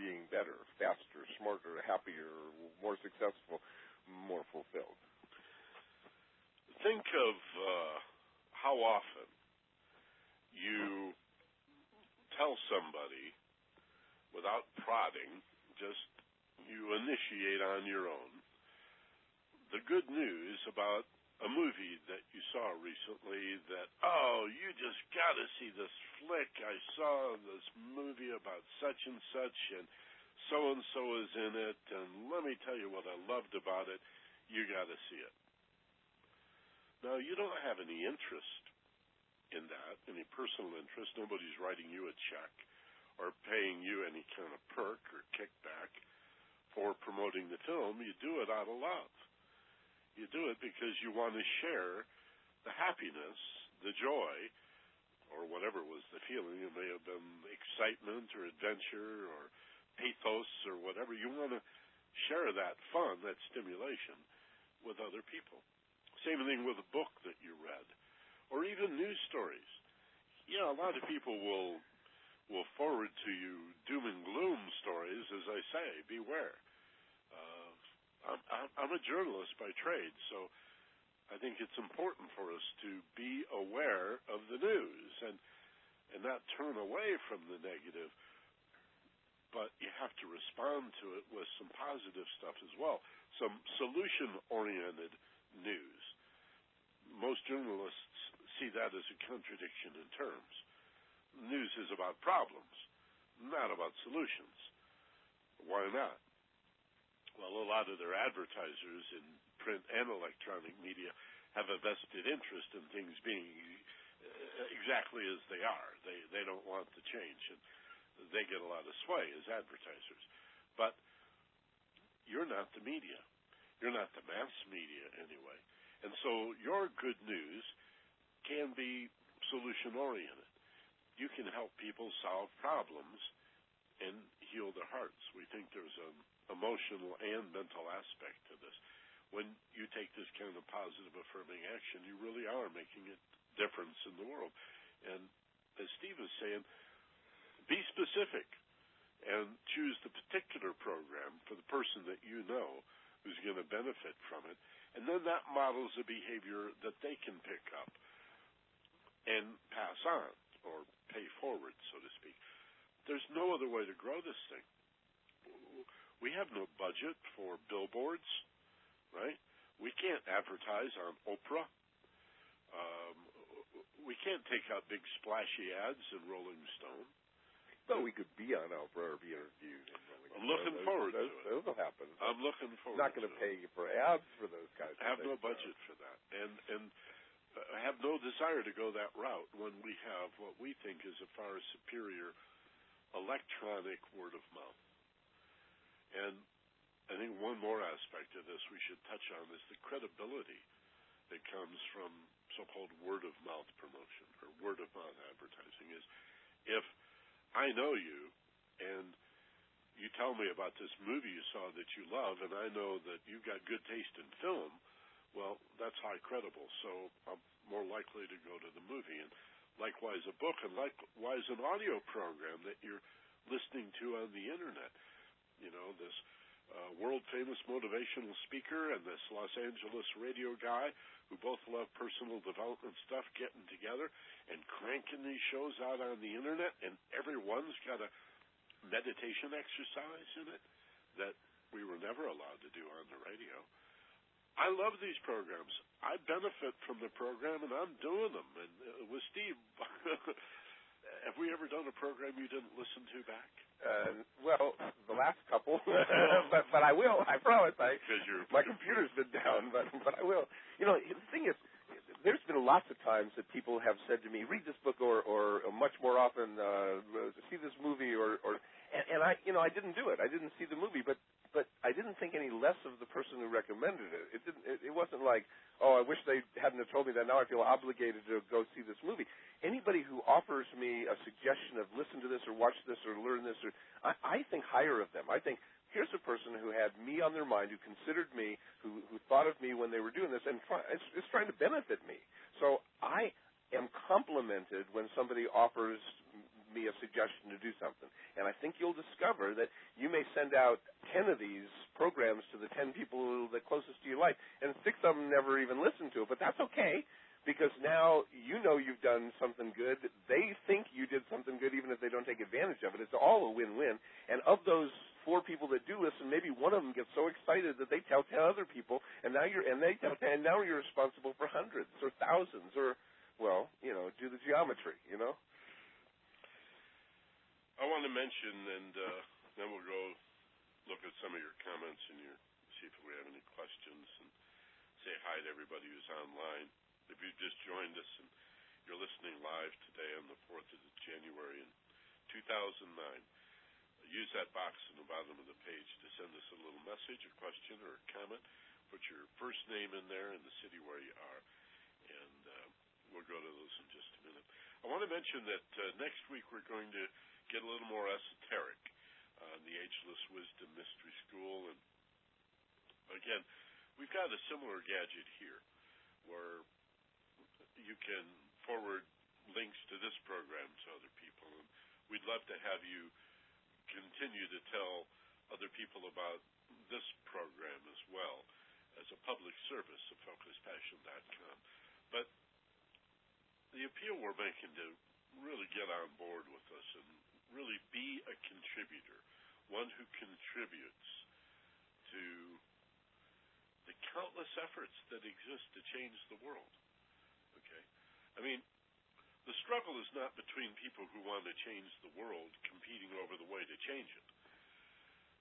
being better, faster, smarter, happier, more successful, more fulfilled. Think of uh, how often you tell somebody without prodding, just you initiate on your own the good news about a movie that you saw recently that oh you just got to see this flick. I saw this movie about such and such and so and so is in it and let me tell you what i loved about it. You got to see it. Now you don't have any interest in that any personal interest. Nobody's writing you a check or paying you any kind of perk or kickback for promoting the film. You do it out of love you do it because you want to share the happiness, the joy, or whatever was the feeling. It may have been excitement or adventure or pathos or whatever. You want to share that fun, that stimulation with other people. Same thing with a book that you read, or even news stories. Yeah, a lot of people will will forward to you doom and gloom stories, as I say. Beware. I'm, a journalist by trade, so I think it's important for us to be aware of the news and and not turn away from the negative. But you have to respond to it with some positive stuff as well, some solution-oriented news. Most journalists see that as a contradiction in terms. News is about problems, not about solutions. Why not? Well, a lot of their advertisers in print and electronic media have a vested interest in things being uh, exactly as they are. They they don't want to change, and they get a lot of sway as advertisers. But you're not the media. You're not the mass media anyway. And so your good news can be solution oriented. You can help people solve problems and heal their hearts. We think there's a emotional and mental aspect to this. When you take this kind of positive affirming action, you really are making a difference in the world. And as Steve was saying, be specific and choose the particular program for the person that you know who's going to benefit from it. And then that models a behavior that they can pick up and pass on or pay forward, so to speak. There's no other way to grow this thing. We have no budget for billboards, right? We can't advertise on Oprah. Um, we can't take out big splashy ads in Rolling Stone. But we could be on Oprah or be interviewed. I'm looking those, forward those, to it. Those will happen. I'm looking forward. Not going to pay you for ads for those guys. I have no budget for that, and and I have no desire to go that route when we have what we think is a far superior electronic word of mouth. And I think one more aspect of this we should touch on is the credibility that comes from so-called word of mouth promotion or word of mouth advertising is if I know you and you tell me about this movie you saw that you love and I know that you've got good taste in film, well, that's high credible. So I'm more likely to go to the movie. And likewise a book and likewise an audio program that you're listening to on the internet you know, this uh, world famous motivational speaker and this Los Angeles radio guy who both love personal development stuff getting together and cranking these shows out on the internet, and everyone's got a meditation exercise in it that we were never allowed to do on the radio. I love these programs. I benefit from the program, and I'm doing them. And uh, with Steve, have we ever done a program you didn't listen to back? Uh, well, the last couple, but but I will. I promise. I my computer's been down, but but I will. You know, the thing is, there's been lots of times that people have said to me, "Read this book," or, or much more often, uh, "See this movie," or, or and, and I, you know, I didn't do it. I didn't see the movie, but but I didn't think any less of the person who recommended it. It didn't. It, it wasn't like, oh, I wish they hadn't have told me that. Now I feel obligated to go see this movie. Anybody who offers me a suggestion of listen to this or watch this or learn this, or I, I think higher of them. I think here's a person who had me on their mind, who considered me, who who thought of me when they were doing this, and try, is, is trying to benefit me. So I am complimented when somebody offers me a suggestion to do something. And I think you'll discover that you may send out 10 of these programs to the 10 people that closest to your life, and six of them never even listen to it. But that's okay because now you know you've done something good. They think you did something good even if they don't take advantage of it. It's all a win-win. And of those four people that do listen, maybe one of them gets so excited that they tell 10 other people, and now you're and they tell 10, and now you're responsible for hundreds or thousands or well, you know, do the geometry, you know. I want to mention, and uh, then we'll go look at some of your comments and your see if we have any questions and say hi to everybody who's online. If you've just joined us and you're listening live today on the 4th of January in 2009, use that box in the bottom of the page to send us a little message, a question, or a comment. Put your first name in there and the city where you are, and uh, we'll go to those in just a minute. I want to mention that uh, next week we're going to get a little more esoteric on the Ageless Wisdom Mystery School. And again, we've got a similar gadget here where you can forward links to this program to other people. And we'd love to have you continue to tell other people about this program as well as a public service of FocusedPassion.com. But the appeal we're making to really get on board with us and really be a contributor, one who contributes to the countless efforts that exist to change the world. Okay? I mean, the struggle is not between people who want to change the world competing over the way to change it.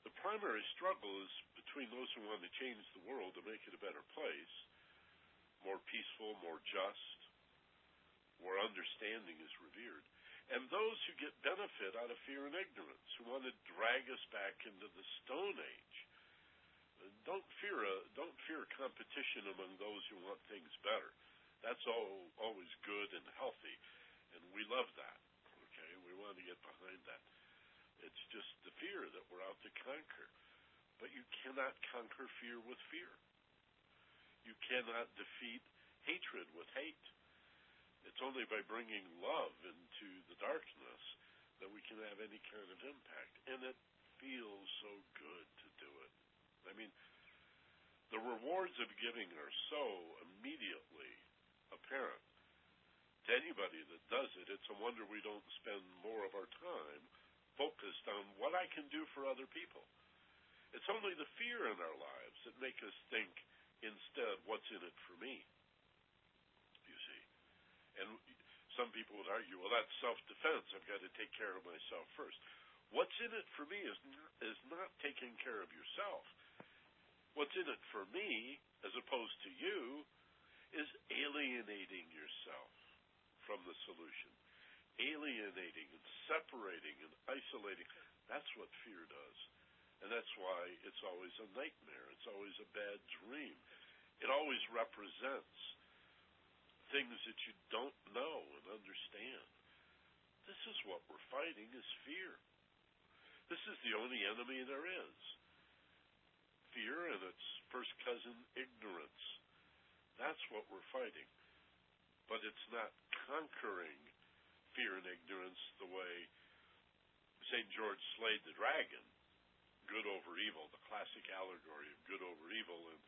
The primary struggle is between those who want to change the world to make it a better place, more peaceful, more just, where understanding is revered, and those who get benefit out of fear and ignorance, who want to drag us back into the Stone Age. Don't fear a don't fear competition among those who want things better. That's all always good and healthy, and we love that. Okay, we want to get behind that. It's just the fear that we're out to conquer. But you cannot conquer fear with fear. You cannot defeat hatred with hate. It's only by bringing love into the darkness that we can have any kind of impact. And it feels so good to do it. I mean, the rewards of giving are so immediately apparent to anybody that does it. It's a wonder we don't spend more of our time focused on what I can do for other people. It's only the fear in our lives that make us think instead, what's in it for me? And some people would argue, well, that's self-defense. I've got to take care of myself first. What's in it for me is is not taking care of yourself. What's in it for me, as opposed to you, is alienating yourself from the solution. Alienating and separating and isolating. That's what fear does. And that's why it's always a nightmare. It's always a bad dream. It always represents things that you don't know and understand. This is what we're fighting is fear. This is the only enemy there is. Fear and its first cousin, ignorance. That's what we're fighting. But it's not conquering fear and ignorance the way St. George slayed the dragon, good over evil, the classic allegory of good over evil in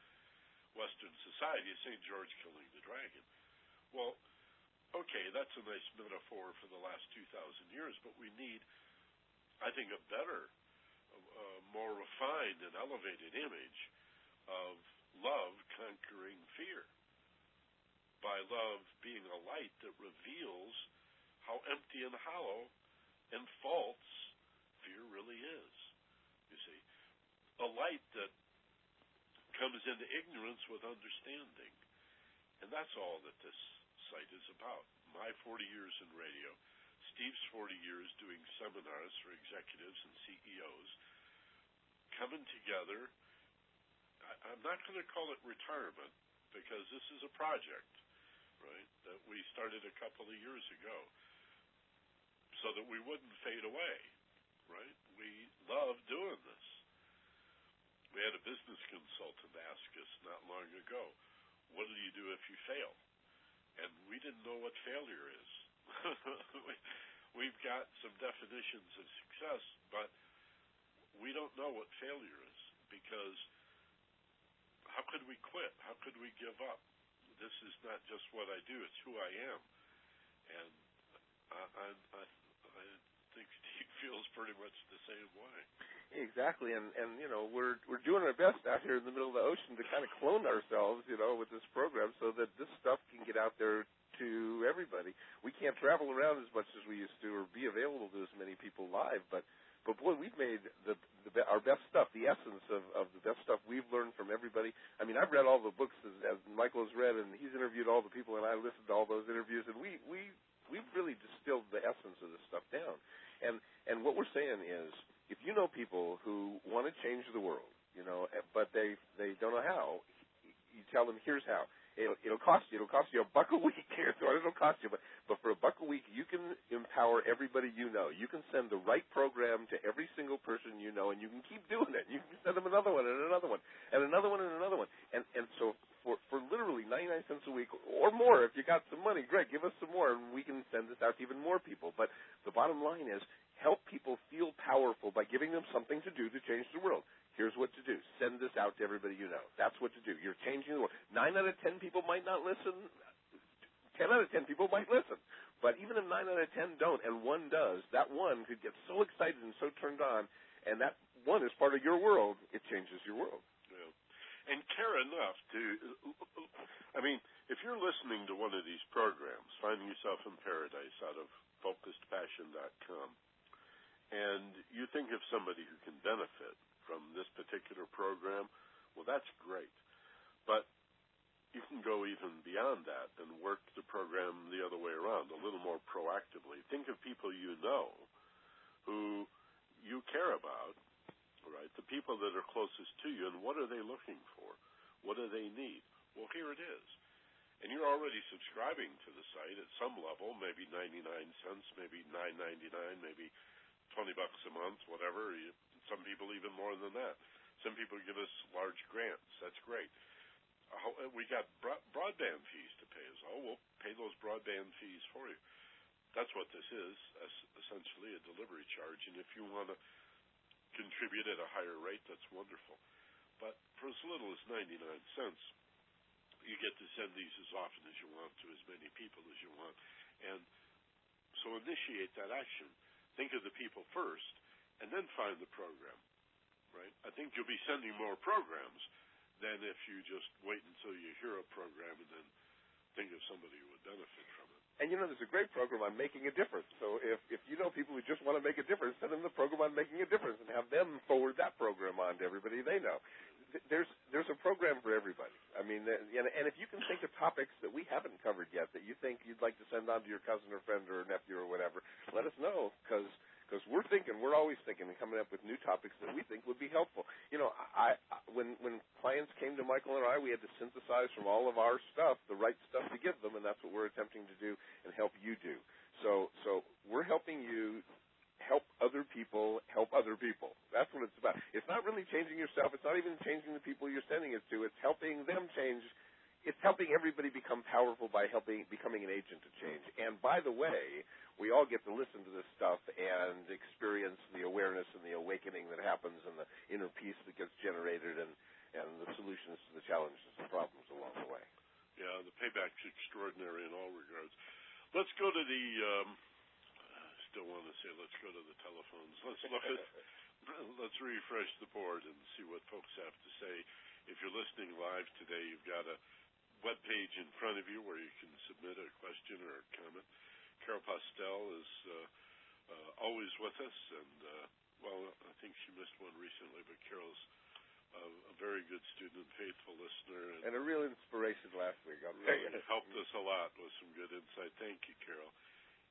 Western society St. George killing the dragon. Well, okay, that's a nice metaphor for the last 2,000 years, but we need, I think, a better, more refined and elevated image of love conquering fear. By love being a light that reveals how empty and hollow and false fear really is. You see, a light that comes into ignorance with understanding And that's all that this site is about. My 40 years in radio, Steve's 40 years doing seminars for executives and CEOs, coming together. I, I'm not going to call it retirement because this is a project, right, that we started a couple of years ago so that we wouldn't fade away, right? We love doing this. We had a business consultant ask us not long ago, what do you do if you fail? And we didn't know what failure is. We've got some definitions of success, but we don't know what failure is because how could we quit? How could we give up? This is not just what I do; it's who I am. And I, I, feels pretty much the same way. Exactly, and and you know we're we're doing our best out here in the middle of the ocean to kind of clone ourselves, you know, with this program, so that this stuff can get out there to everybody. We can't travel around as much as we used to, or be available to as many people live, but but boy, we've made the, the our best stuff, the essence of of the best stuff we've learned from everybody. I mean, I've read all the books as, as Michael has read, and he's interviewed all the people, and I listened to all those interviews, and we we we've really distilled the essence of this stuff down. And and what we're saying is if you know people who want to change the world, you know, eh, but they they don't know how, you tell them here's how. It'll, it'll cost you. It'll cost you a buck a week. What it'll cost you. But but for a buck a week, you can empower everybody you know. You can send the right program to every single person you know, and you can keep doing it. You can send them another one and another one and another one and another one. And and so for for literally 99 cents a week or more, if you got some money, great, give us some more, and we can send this out to even more people. But the bottom line is, help people feel powerful by giving them something to do to change the world. Here's what to do. Send this out to everybody you know. That's what to do. You're changing the world. Nine out of ten people might not listen. Ten out of ten people might listen. But even if nine out of ten don't and one does, that one could get so excited and so turned on, and that one is part of your world, it changes your world. And care enough to, I mean, if you're listening to one of these programs, Finding Yourself in Paradise out of FocusedPassion.com, and you think of somebody who can benefit from this particular program, well, that's great. But you can go even beyond that and work the program the other way around, a little more proactively. Think of people you know who you care about, right? The people that are closest to you, and what are they looking for? What do they need? Well, here it is. And you're already subscribing to the site at some level, maybe 99 cents, maybe 9.99, maybe 20 bucks a month, whatever. Some people even more than that. Some people give us large grants. That's great. Uh, we got broadband fees to pay as well. We'll pay those broadband fees for you. That's what this is, essentially a delivery charge. And if you want to contribute at a higher rate, that's wonderful. But for as little as 99 cents, you get to send these as often as you want to as many people as you want. And so initiate that action think of the people first, and then find the program. Right? I think you'll be sending more programs than if you just wait until you hear a program and then think of somebody who would benefit from it. And you know, there's a great program on making a difference. So if if you know people who just want to make a difference, send them the program on making a difference, and have them forward that program on to everybody they know. There's there's a program for everybody. I mean, and, if you can think of topics that we haven't covered yet that you think you'd like to send on to your cousin or friend or nephew or whatever, let us know because because we're thinking, we're always thinking and coming up with new topics that we think would be helpful. You know, I, I when when clients came to Michael and I, we had to synthesize from all of our stuff the right stuff to give them, and that's what we're attempting to do and help you do. So so we're helping you help other people help other people. That's what it's about. It's not really changing yourself. It's not even changing the people you're sending it to. It's helping them change. It's helping everybody become powerful by helping becoming an agent to change. And by the way, we all get to listen to this stuff and experience the awareness and the awakening that happens and the inner peace that gets generated and, and the solutions to the challenges and problems along the way. Yeah, the payback's extraordinary in all regards. Let's go to the. Um, I still want to say let's go to the telephones. Let's look at. let's refresh the board and see what folks have to say. If you're listening live today, you've got a web page in front of you where you can submit a question or a comment. Carol Postel is uh, uh, always with us, and uh, well, I think she missed one recently, but Carol's a, a very good student, faithful listener, and, and a real inspiration last week. I'll really helped us a lot with some good insight. Thank you, Carol.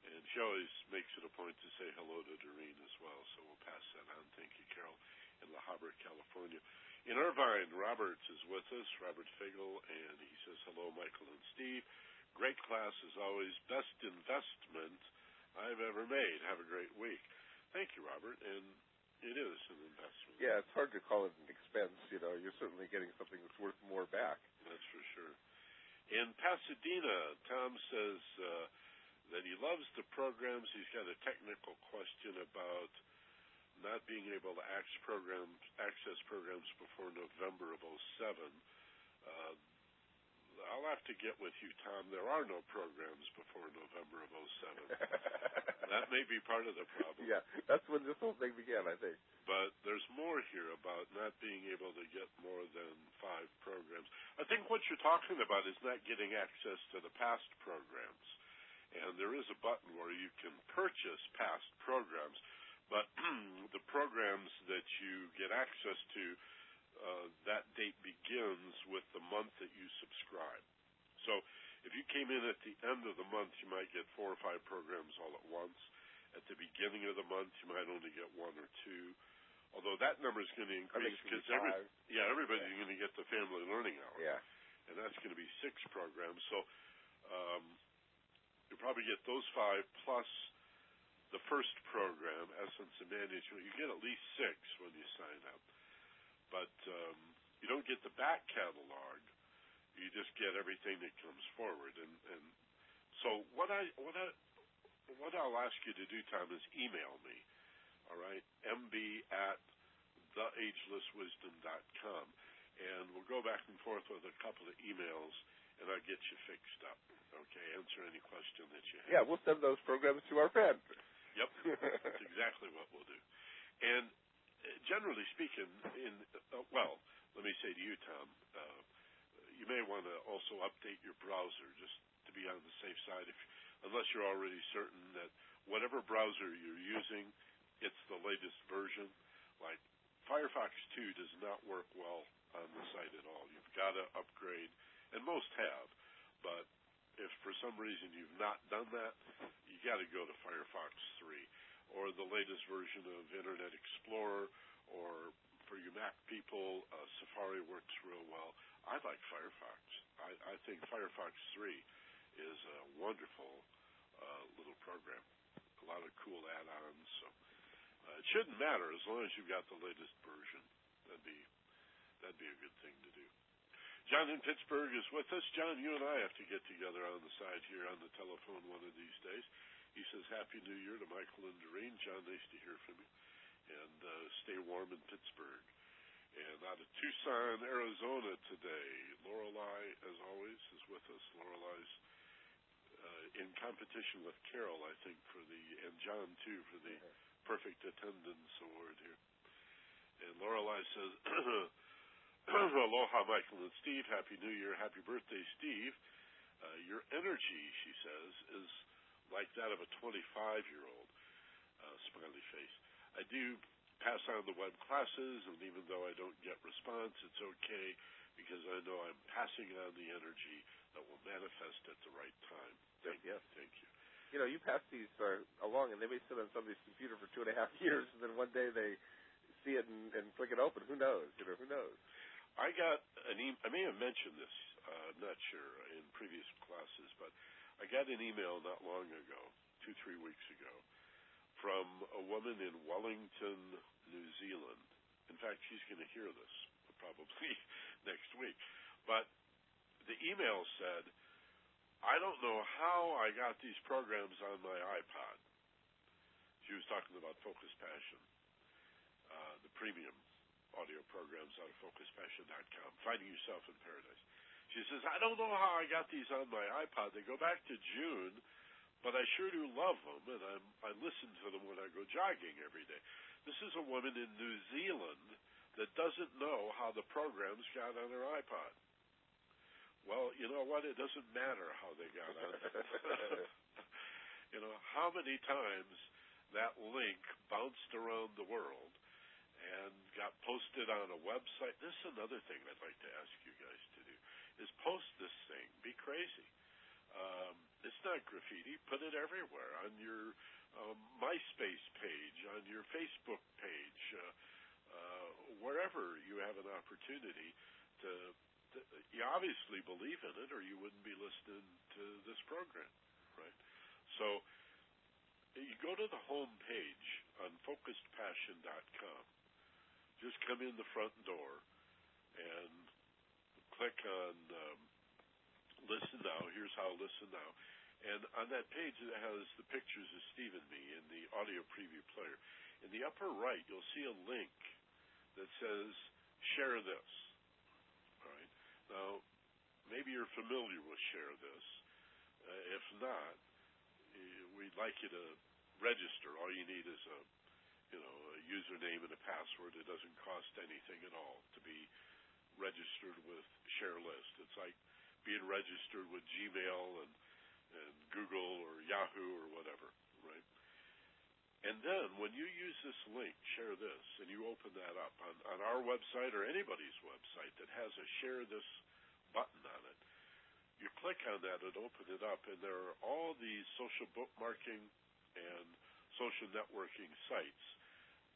And she always makes it a point to say hello to Doreen as well, so we'll pass that on. Thank you, Carol, in La Habra, California. In Irvine, Roberts is with us, Robert Figel, and he says hello, Michael and Steve. Great class as always. Best investment I've ever made. Have a great week. Thank you, Robert. And it is an investment. Yeah, it's hard to call it an expense. You know, you're certainly getting something that's worth more back. That's for sure. In Pasadena, Tom says uh, that he loves the programs. He's got a technical question about not being able to access programs, access programs before November of 07. Uh, I'll have to get with you, Tom. There are no programs before November of 07. that may be part of the problem. Yeah, that's when this whole thing began, I think. But there's more here about not being able to get more than five programs. I think what you're talking about is not getting access to the past programs. And there is a button where you can purchase past programs, but the programs that you get access to uh, that date begins with the month that you subscribe. So if you came in at the end of the month, you might get four or five programs all at once. At the beginning of the month, you might only get one or two. Although that number is going to increase because every, yeah, everybody's yeah. going to get the family learning hour. Yeah. And that's going to be six programs. So um, you probably get those five plus the first program, Essence of Management. You get at least six when you sign up but um, you don't get the back catalog. You just get everything that comes forward. And, and so what I what I what I'll ask you to do, Tom, is email me. All right, mb at theagelesswisdom.com, and we'll go back and forth with a couple of emails, and I'll get you fixed up. Okay, answer any question that you have. Yeah, we'll send those programs to our friends. Yep, that's exactly what we'll do. And generally speaking, in uh, well, let me say to you, Tom, uh, you may want to also update your browser just to be on the safe side. If unless you're already certain that whatever browser you're using, it's the latest version. Like Firefox 2 does not work well on the site at all. You've got to upgrade, and most have. But if for some reason you've not done that, you got to go to Firefox 3 or the latest version of Internet Explorer, or for you Mac people, uh, Safari works real well. I like Firefox. I, I think Firefox 3 is a wonderful uh, little program. A lot of cool add-ons. So uh, it shouldn't matter as long as you've got the latest version. That'd be that'd be a good thing to do. John in Pittsburgh is with us. John, you and I have to get together on the side here on the telephone one of these days. He says, Happy New Year to Michael and Doreen. John, nice to hear from you. And uh, stay warm in Pittsburgh. And out of Tucson, Arizona today, Lorelei, as always, is with us. Lorelei's uh, in competition with Carol, I think, for the, and John too, for the perfect attendance award here. And Lorelei says, Aloha, Michael and Steve. Happy New Year. Happy birthday, Steve. Uh, your energy, she says, is like that of a 25 year old. Uh, smiley face. I do pass on the web classes, and even though I don't get response, it's okay because I know I'm passing on the energy that will manifest at the right time. Thank you. Thank you. You know, you pass these uh, along, and they may sit on somebody's computer for two and a half years, and then one day they see it and, and click it open. Who knows? You know, who knows? I got an e- I may have mentioned this. Uh, I'm not sure in previous classes, but I got an email not long ago, two, three weeks ago, from a woman in Wellington, New Zealand. In fact, she's going to hear this probably next week. But the email said, I don't know how I got these programs on my iPod. She was talking about Focused Passion, uh, the premium audio programs out of FocusedPassion.com, Finding Yourself in Paradise. She says, I don't know how I got these on my iPod. They go back to June, but I sure do love them, and I'm, I listen to them when I go jogging every day. This is a woman in New Zealand that doesn't know how the programs got on her iPod. Well, you know what? It doesn't matter how they got on. you know, how many times that link bounced around the world and got posted on a website. This is another thing I'd like to ask you guys to do: is post this thing. Be crazy. Um, it's not graffiti. Put it everywhere on your um, MySpace page, on your Facebook page, uh, uh, wherever you have an opportunity to, to. You obviously believe in it, or you wouldn't be listening to this program, right? So you go to the home page on focusedpassion.com. Just come in the front door and click on um, Listen Now. Here's how Listen Now. And on that page, it has the pictures of Steve and me in the audio preview player. In the upper right, you'll see a link that says Share This. All right. Now, maybe you're familiar with Share This. Uh, if not, we'd like you to register. All you need is a, you know, a username and a password. It doesn't cost anything at all to be registered with Share This. It's like being registered with Gmail and and Google or Yahoo or whatever, right? And then when you use this link, share this, and you open that up on, on our website or anybody's website that has a share this button on it, you click on that and open it up, and there are all these social bookmarking and social networking sites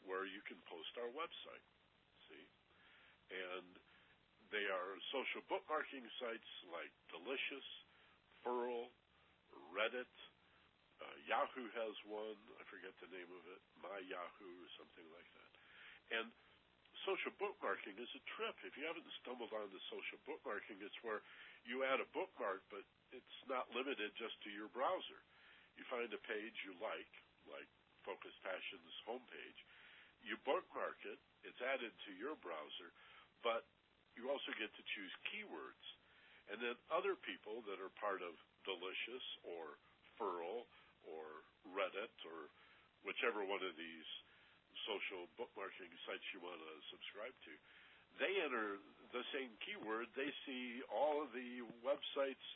where you can post our website. See? And they are social bookmarking sites like Delicious, Furl, Reddit. Uh, Yahoo has one. I forget the name of it. My Yahoo or something like that. And social bookmarking is a trip. If you haven't stumbled onto social bookmarking, it's where you add a bookmark, but it's not limited just to your browser. You find a page you like, like Focused Passion's homepage. You bookmark it. It's added to your browser, but you also get to choose keywords. And then other people that are part of Delicious or Furl or Reddit or whichever one of these social bookmarking sites you want to subscribe to, they enter the same keyword. They see all of the websites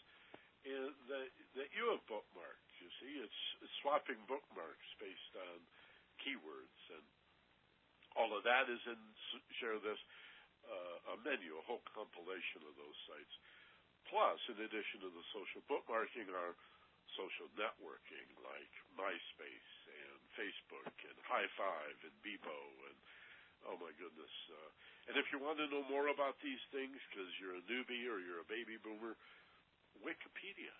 in, that that you have bookmarked. You see, it's, it's swapping bookmarks based on keywords, and all of that is in share this uh, a menu, a whole compilation of those sites. Plus, in addition to the social bookmarking, are social networking like MySpace and Facebook and Hi5 and Bebo and oh my goodness. Uh, and if you want to know more about these things because you're a newbie or you're a baby boomer, Wikipedia.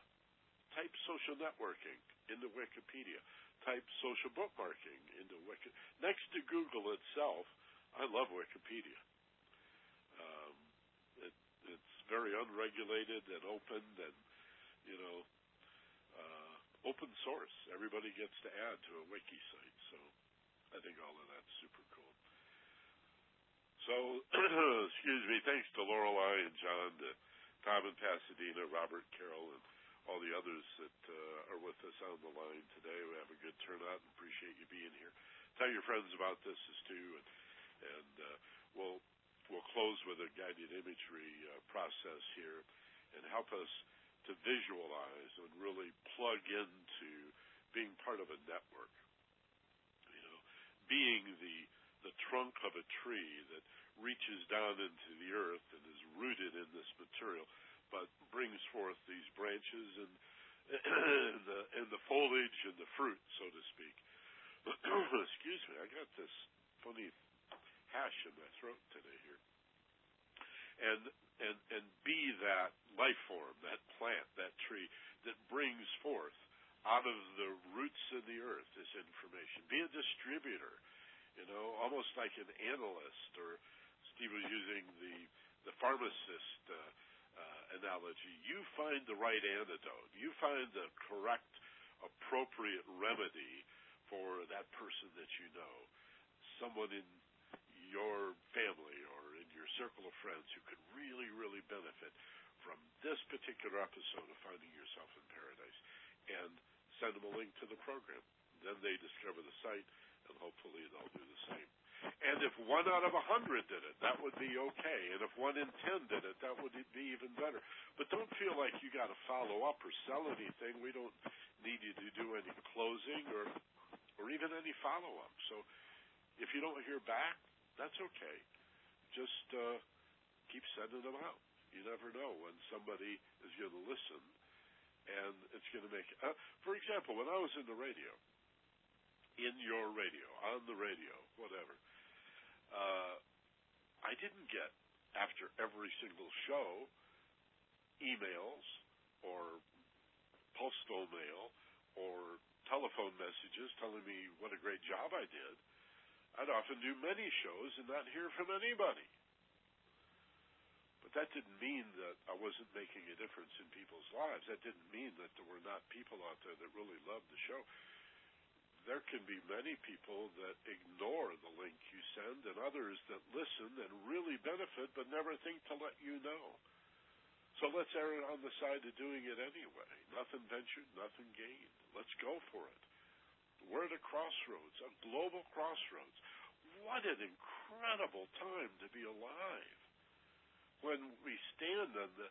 Type social networking into Wikipedia. Type social bookmarking into Wiki. Next to Google itself, I love Wikipedia It's very unregulated and open and you know uh, open source. Everybody gets to add to a wiki site, so I think all of that's super cool. So, excuse me. Thanks to Lorelei and John, to Tom in Pasadena, Robert Carroll, and all the others that uh, are with us on the line today. We have a good turnout and appreciate you being here. Tell your friends about this as too, and, and uh, we'll we'll close with a guided imagery uh, process here and help us to visualize and really plug into being part of a network. You know, being the the trunk of a tree that reaches down into the earth and is rooted in this material, but brings forth these branches and and the, and the foliage and the fruit, so to speak. Excuse me, I got this funny hash in my throat today here. And and and be that life form, that plant, that tree that brings forth out of the roots of the earth this information. Be a distributor, you know, almost like an analyst or Steve was using the the pharmacist uh, analogy. You find the right antidote. You find the correct, appropriate remedy for that person that you know. Someone in your family or in your circle of friends who could really, really benefit from this particular episode of Finding Yourself in Paradise and send them a link to the program. Then they discover the site and hopefully they'll do the same. And if one out of a hundred did it, that would be okay. And if one in ten did it, that would be even better. But don't feel like you got to follow up or sell anything. We don't need you to do any closing or or even any follow up. So if you don't hear back, That's okay. Just uh, keep sending them out. You never know when somebody is going to listen, and it's going to make. Uh, for example, when I was in the radio, in your radio, on the radio, whatever, uh, I didn't get after every single show emails or postal mail or telephone messages telling me what a great job I did. I'd often do many shows and not hear from anybody. But that didn't mean that I wasn't making a difference in people's lives. That didn't mean that there were not people out there that really loved the show. There can be many people that ignore the link you send and others that listen and really benefit but never think to let you know. So let's err on the side of doing it anyway. Nothing ventured, nothing gained. Let's go for it. We're at a crossroads, a global crossroads. What an incredible time to be alive. When we stand on the,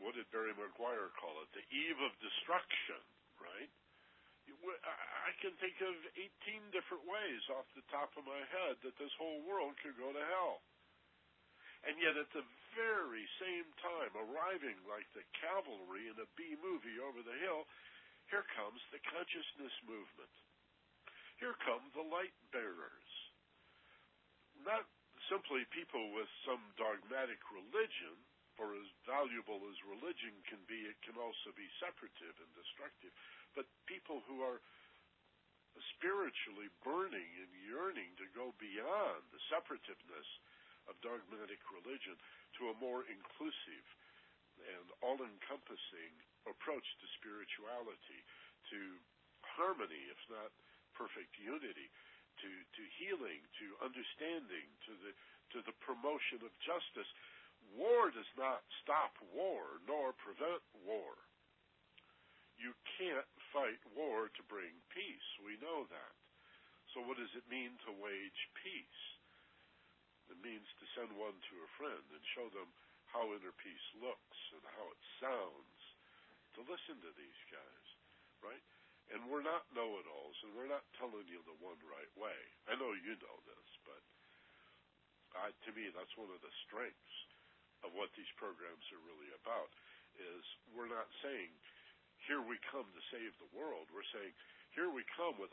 what did Barry McGuire call it, the eve of destruction, right? I can think of 18 different ways off the top of my head that this whole world could go to hell. And yet at the very same time, arriving like the cavalry in a B movie over the hill, here comes the consciousness movement. Here come the light bearers. Not simply people with some dogmatic religion, for as valuable as religion can be, it can also be separative and destructive, but people who are spiritually burning and yearning to go beyond the separativeness of dogmatic religion to a more inclusive and all-encompassing approach to spirituality, to harmony, if not perfect unity, to, to healing, to understanding, to the to the promotion of justice. War does not stop war nor prevent war. You can't fight war to bring peace. We know that. So what does it mean to wage peace? It means to send one to a friend and show them how inner peace looks and how it sounds. To listen to these guys, right? And we're not know-it-alls, and we're not telling you the one right way. I know you know this, but to me, that's one of the strengths of what these programs are really about. Is we're not saying, "Here we come to save the world." We're saying, "Here we come with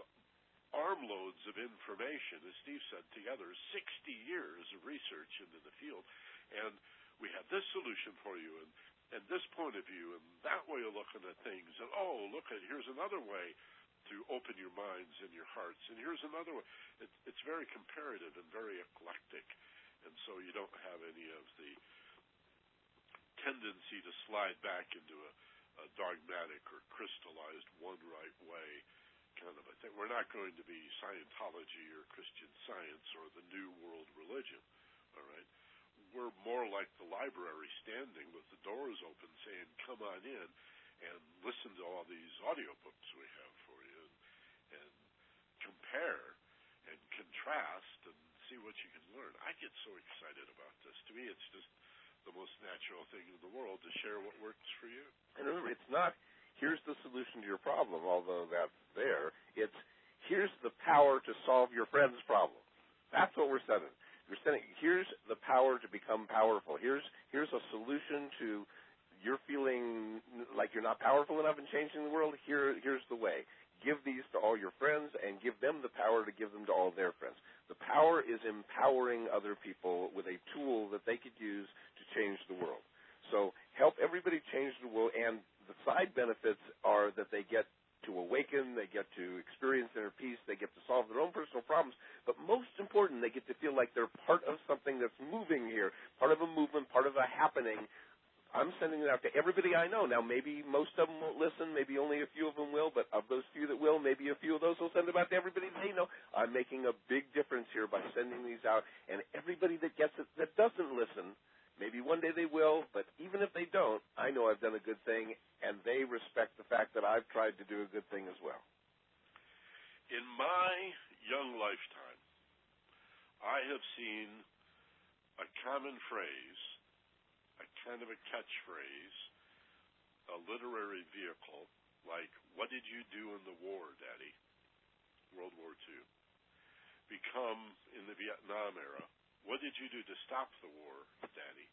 armloads of information, as Steve said, together 60 years of research into the field, and we have this solution for you, and and this point of view, and that way of looking at things, and oh, look at here's another way to open your minds and your hearts, and here's another way. It, it's very comparative and very eclectic, and so you don't have any of the tendency to slide back into a, a dogmatic or crystallized one right way kind of a thing. We're not going to be Scientology or Christian Science or the New World Religion. All right, we're more like the library, standing with the doors open, saying, "Come on in and listen to all these audiobooks we have for you, and, and compare and contrast and see what you can learn." I get so excited about this. To me, it's just the most natural thing in the world to share what works for you. And remember, it's not here's the solution to your problem, although that's there. It's here's the power to solve your friend's problem. That's what we're sending. We're sending here's the power to become powerful. Here's here's a solution to you're feeling like you're not powerful enough in changing the world. Here here's the way. Give these to all your friends and give them the power to give them to all their friends. The power is empowering other people with a tool that they could use change the world. So help everybody change the world and the side benefits are that they get to awaken, they get to experience inner peace, they get to solve their own personal problems, but most important, they get to feel like they're part of something that's moving here, part of a movement, part of a happening. I'm sending it out to everybody I know. Now, maybe most of them won't listen, maybe only a few of them will, but of those few that will, maybe a few of those will send it out to everybody they know. I'm making a big difference here by sending these out, and everybody that gets it that doesn't listen, Maybe one day they will, but even if they don't, I know I've done a good thing, and they respect the fact that I've tried to do a good thing as well. In my young lifetime, I have seen a common phrase, a kind of a catchphrase, a literary vehicle like, What did you do in the war, Daddy? World War II. become in the Vietnam era, what did you do to stop the war, Daddy?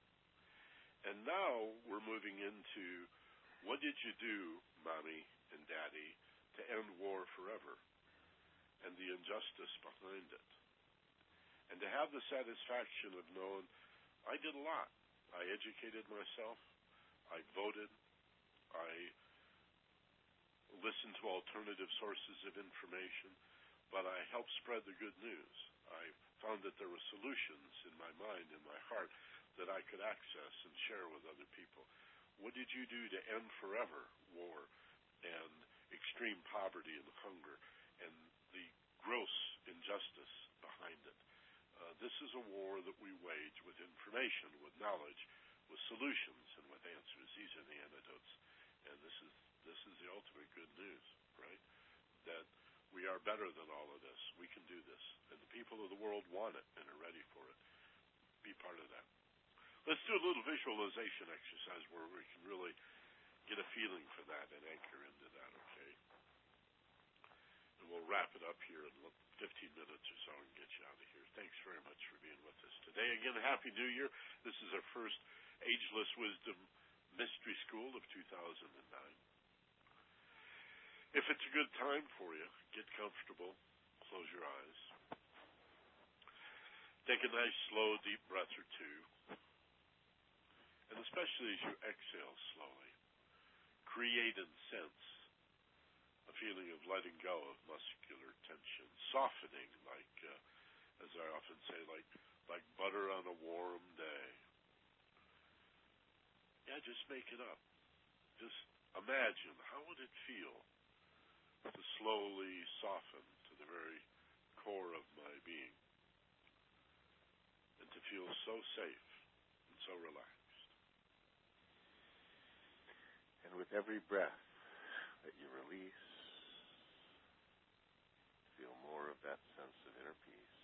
And now we're moving into what did you do, Mommy and Daddy, to end war forever and the injustice behind it? And to have the satisfaction of knowing I did a lot. I educated myself. I voted. I listened to alternative sources of information, but I helped spread the good news. I found that there were solutions in my mind, in my heart, that I could access and share with other people. What did you do to end forever war and extreme poverty and hunger and the gross injustice behind it? Uh, this is a war that we wage with information, with knowledge, with solutions, and with answers. These are the antidotes, and this is this is the ultimate good news, right? That we are better than all of this. We can do this, and the people of the world want it and are ready for it. Be part of that. Let's do a little visualization exercise where we can really get a feeling for that and anchor into that. Okay, and we'll wrap it up here in 15 minutes or so and get you out of here. Thanks very much for being with us today. Again, Happy New Year. This is our first Ageless Wisdom Mystery School of 2009. If it's a good time for you, get comfortable, close your eyes. Take a nice, slow, deep breath or two. And especially as you exhale slowly, create and sense a feeling of letting go of muscular tension, softening, like, uh, as I often say, like like butter on a warm day. Yeah, just make it up. Just imagine how would it feel to slowly soften to the very core of my being and to feel so safe and so relaxed. And with every breath that you release, feel more of that sense of inner peace.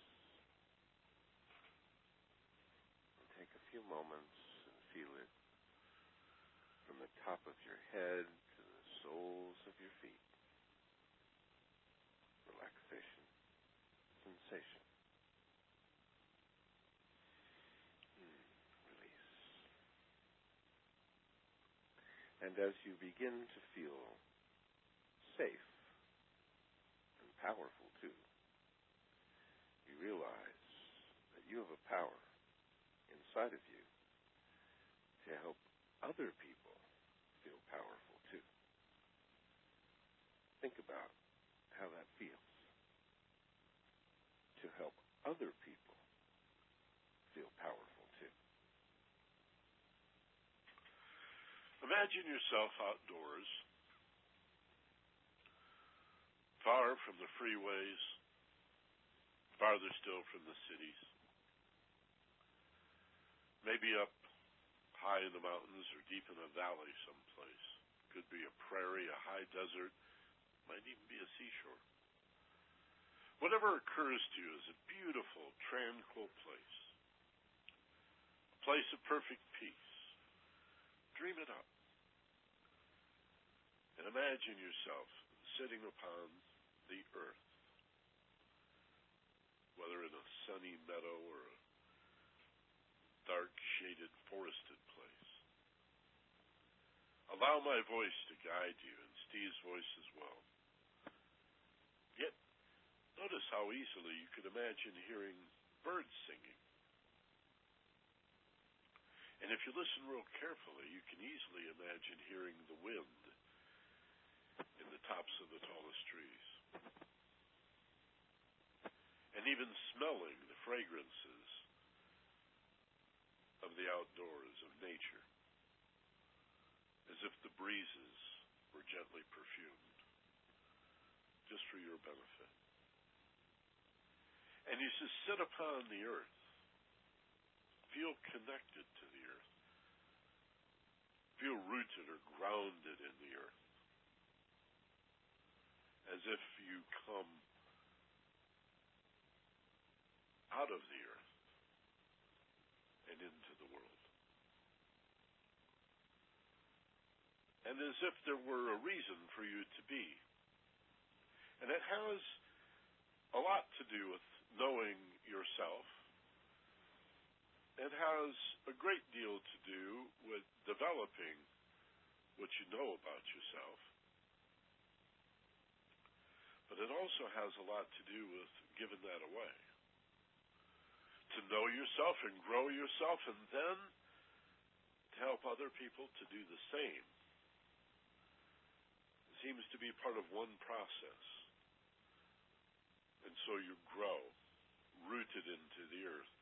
And take a few moments and feel it from the top of your head to the soles of your feet. Relaxation, sensation. Hmm, release. And as you begin to feel safe and powerful too, you realize that you have a power inside of you to help other people feel powerful too. Think about how that feels to help other people feel powerful too. Imagine yourself outdoors, far from the freeways, farther still from the cities. Maybe up high in the mountains or deep in a valley someplace. Could be a prairie, a high desert, might even be a seashore. Whatever occurs to you is a beautiful, tranquil place. A place of perfect peace. Dream it up. And imagine yourself sitting upon the earth, whether in a sunny meadow or a dark, shaded, forested place. Allow my voice to guide you and Steve's voice as well. Yet, notice how easily you could imagine hearing birds singing. And if you listen real carefully, you can easily imagine hearing the wind in the tops of the tallest trees. And even smelling the fragrances of the outdoors, of nature, as if the breezes were gently perfumed, just for your benefit. And you just sit upon the earth, feel connected to the earth, feel rooted or grounded in the earth, as if you come out of the earth and into the world. And as if there were a reason for you to be. And it has a lot to do with knowing yourself It has a great deal to do with developing what you know about yourself. But it also has a lot to do with giving that away. To know yourself and grow yourself and then to help other people to do the same. It seems to be part of one process. And so you grow, rooted into the earth.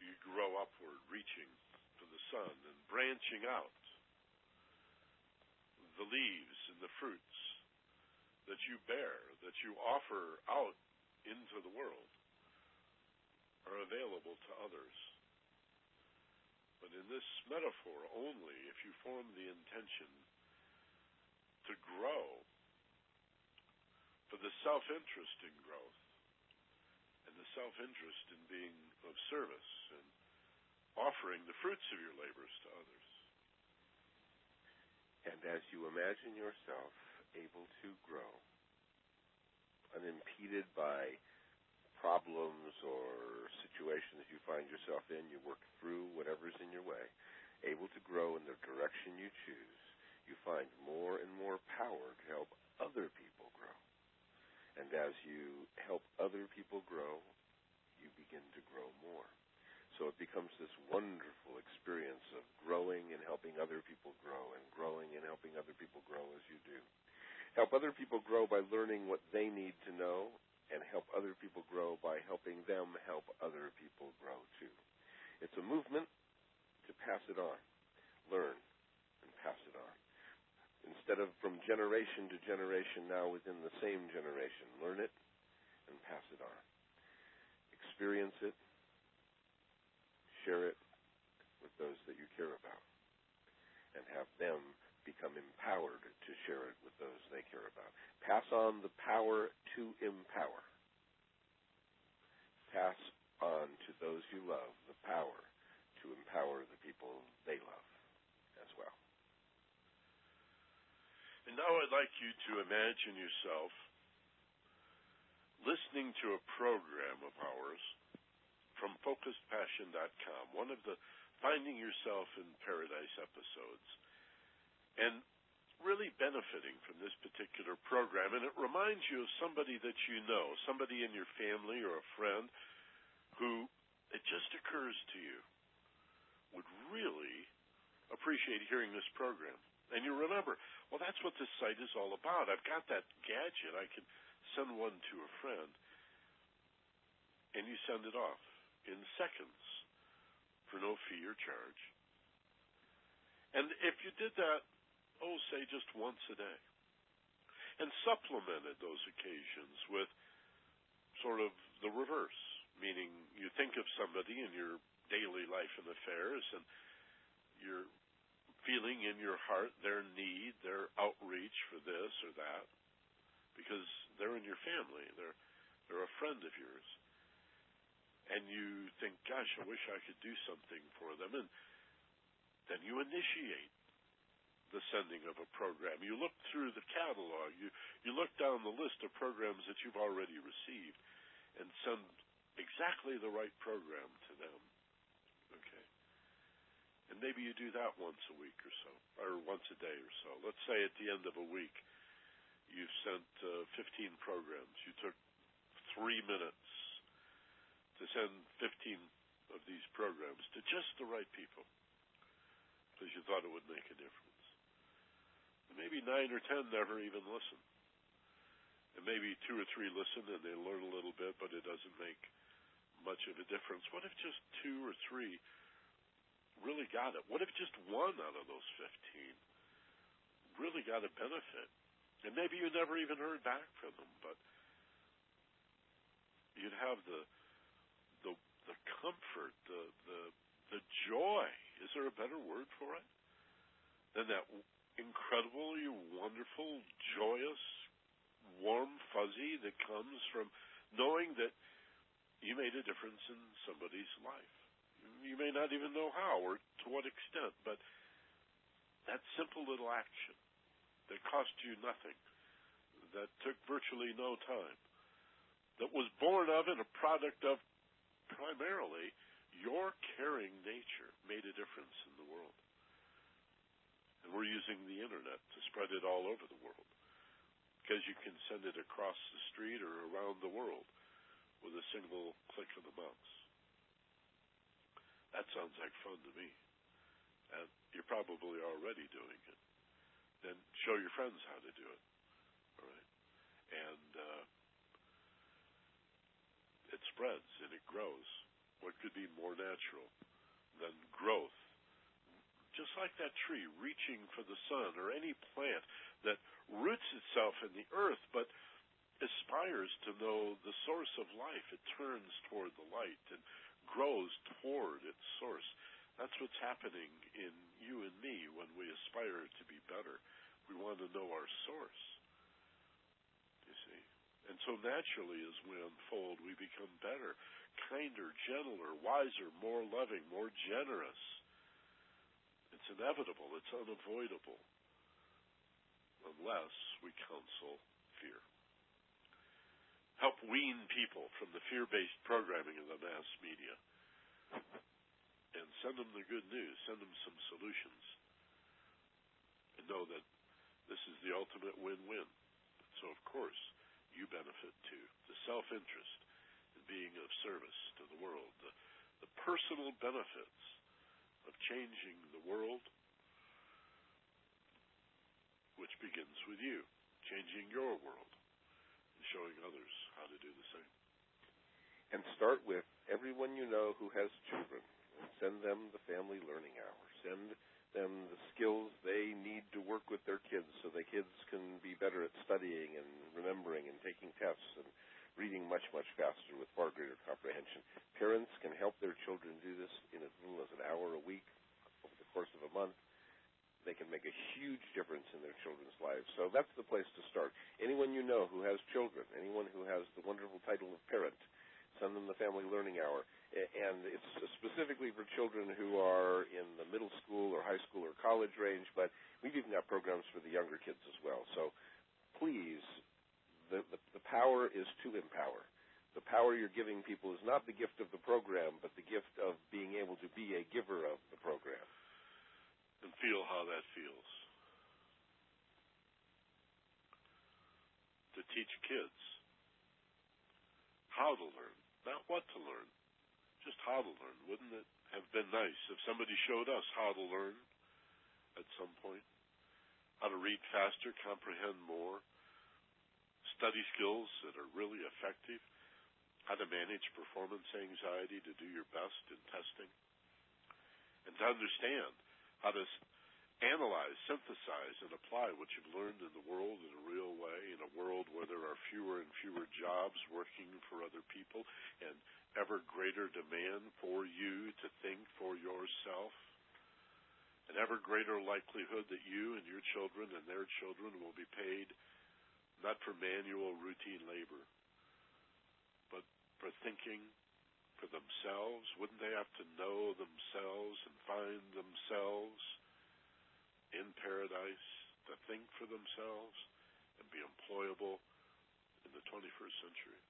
You grow upward, reaching for the sun and branching out. The leaves and the fruits that you bear, that you offer out into the world, are available to others. But in this metaphor only, if you form the intention to grow for the self-interest in growth and the self-interest in being of service and offering the fruits of your labors to others. And as you imagine yourself able to grow, unimpeded by problems or situations you find yourself in, you work through whatever's in your way, able to grow in the direction you choose, you find more and more power to help other people grow. And as you help other people grow, you begin to grow more. So it becomes this wonderful experience of growing and helping other people grow and growing and helping other people grow as you do. Help other people grow by learning what they need to know and help other people grow by helping them help other people grow too. It's a movement to pass it on, learn, and pass it on. Instead of from generation to generation now within the same generation, learn it and pass it on. Experience it, share it with those that you care about, and have them become empowered to share it with those they care about. Pass on the power to empower. Pass on to those you love the power to empower the people they love as well. And now I'd like you to imagine yourself listening to a program of ours from FocusedPassion.com, one of the Finding Yourself in Paradise episodes and really benefiting from this particular program. And it reminds you of somebody that you know, somebody in your family or a friend who it just occurs to you would really appreciate hearing this program. And you remember, well, that's what this site is all about. I've got that gadget. I can send one to a friend. And you send it off in seconds for no fee or charge. And if you did that oh, say just once a day. And supplemented those occasions with sort of the reverse, meaning you think of somebody in your daily life and affairs and you're feeling in your heart their need, their outreach for this or that, because they're in your family, they're they're a friend of yours. And you think, gosh, I wish I could do something for them and then you initiate the sending of a program. You look through the catalog. You you look down the list of programs that you've already received, and send exactly the right program to them. Okay. And maybe you do that once a week or so, or once a day or so. Let's say at the end of a week, you've sent uh, 15 programs. You took three minutes to send 15 of these programs to just the right people because you thought it would make a difference maybe nine or ten never even listen. And maybe two or three listen and they learn a little bit, but it doesn't make much of a difference. What if just two or three really got it? What if just one out of those 15 really got a benefit? And maybe you never even heard back from them, but you'd have the the the comfort, the the the joy. Is there a better word for it? Than that incredibly wonderful, joyous, warm fuzzy that comes from knowing that you made a difference in somebody's life. You may not even know how or to what extent, but that simple little action that cost you nothing, that took virtually no time, that was born of and a product of primarily your caring nature made a difference in the world. And we're using the internet to spread it all over the world because you can send it across the street or around the world with a single click of the mouse. That sounds like fun to me. And you're probably already doing it. Then show your friends how to do it. All right. And uh, it spreads and it grows. What could be more natural than growth just like that tree reaching for the sun or any plant that roots itself in the earth but aspires to know the source of life. It turns toward the light and grows toward its source. That's what's happening in you and me when we aspire to be better. We want to know our source. You see? And so naturally, as we unfold, we become better, kinder, gentler, wiser, more loving, more generous it's inevitable. It's unavoidable. Unless we counsel fear. Help wean people from the fear-based programming of the mass media. And send them the good news. Send them some solutions. And know that this is the ultimate win-win. So, of course, you benefit too. The self-interest in being of service to the world. The, the personal benefits of changing the world, which begins with you, changing your world, and showing others how to do the same. And start with everyone you know who has children. And send them the family learning hour. Send them the skills they need to work with their kids so the kids can be better at studying and remembering and taking tests and reading much, much faster with far greater comprehension. Parents can help their children do this in as little as an hour a week over the course of a month. They can make a huge difference in their children's lives. So that's the place to start. Anyone you know who has children, anyone who has the wonderful title of parent, send them the Family Learning Hour. And it's specifically for children who are in the middle school or high school or college range, but we've even got programs for the younger kids as well. So please the, the, the power is to empower. The power you're giving people is not the gift of the program, but the gift of being able to be a giver of the program. And feel how that feels. To teach kids how to learn, not what to learn, just how to learn. Wouldn't it have been nice if somebody showed us how to learn at some point? How to read faster, comprehend more, study skills that are really effective, how to manage performance anxiety to do your best in testing, and to understand how to analyze, synthesize, and apply what you've learned in the world in a real way, in a world where there are fewer and fewer jobs working for other people and ever greater demand for you to think for yourself, an ever greater likelihood that you and your children and their children will be paid not for manual routine labor, but for thinking for themselves? Wouldn't they have to know themselves and find themselves in paradise to think for themselves and be employable in the 21st century?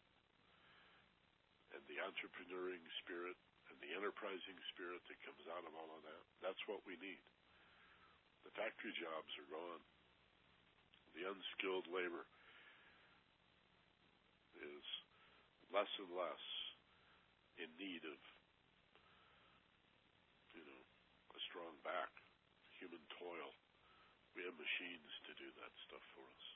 And the entrepreneuring spirit and the enterprising spirit that comes out of all of that, that's what we need. The factory jobs are gone. The unskilled labor is less and less in need of, you know, a strong back, human toil. We have machines to do that stuff for us.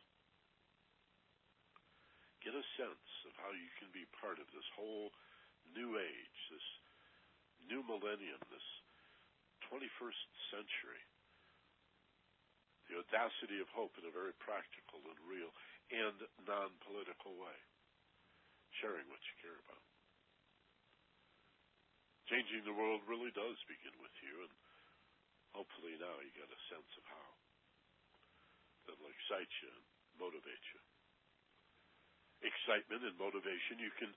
Get a sense of how you can be part of this whole new age, this new millennium, this 21st century. The audacity of hope in a very practical and real and non political way sharing what you care about. Changing the world really does begin with you, and hopefully now you get a sense of how that'll excite you and motivate you. Excitement and motivation you can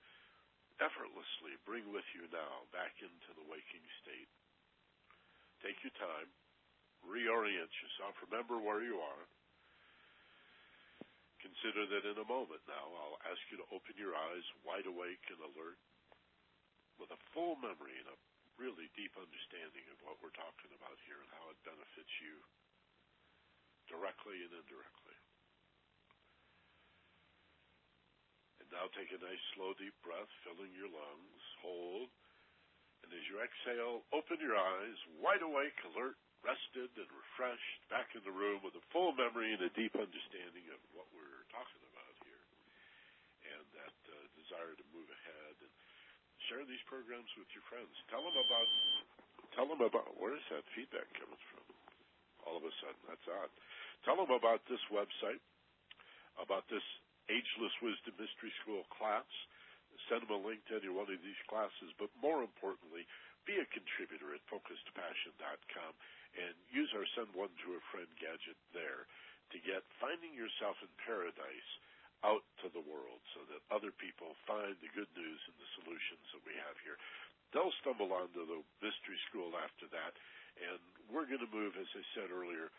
effortlessly bring with you now back into the waking state. Take your time, reorient yourself, remember where you are consider that in a moment now, I'll ask you to open your eyes wide awake and alert with a full memory and a really deep understanding of what we're talking about here and how it benefits you directly and indirectly. And now take a nice, slow, deep breath, filling your lungs. Hold. And as you exhale, open your eyes, wide awake, alert, rested, and refreshed, back in the room with a full memory and a deep understanding of what we're talking about here. And that uh, desire to move ahead and share these programs with your friends. Tell them about. Tell them about. Where is that feedback coming from? All of a sudden, that's odd. Tell them about this website, about this Ageless Wisdom Mystery School class. Send them a link to any one of these classes, but more importantly, be a contributor at focusedpassion.com and use our send one to a friend gadget there to get finding yourself in paradise out to the world so that other people find the good news and the solutions that we have here. They'll stumble onto the mystery school after that, and we're going to move, as I said earlier,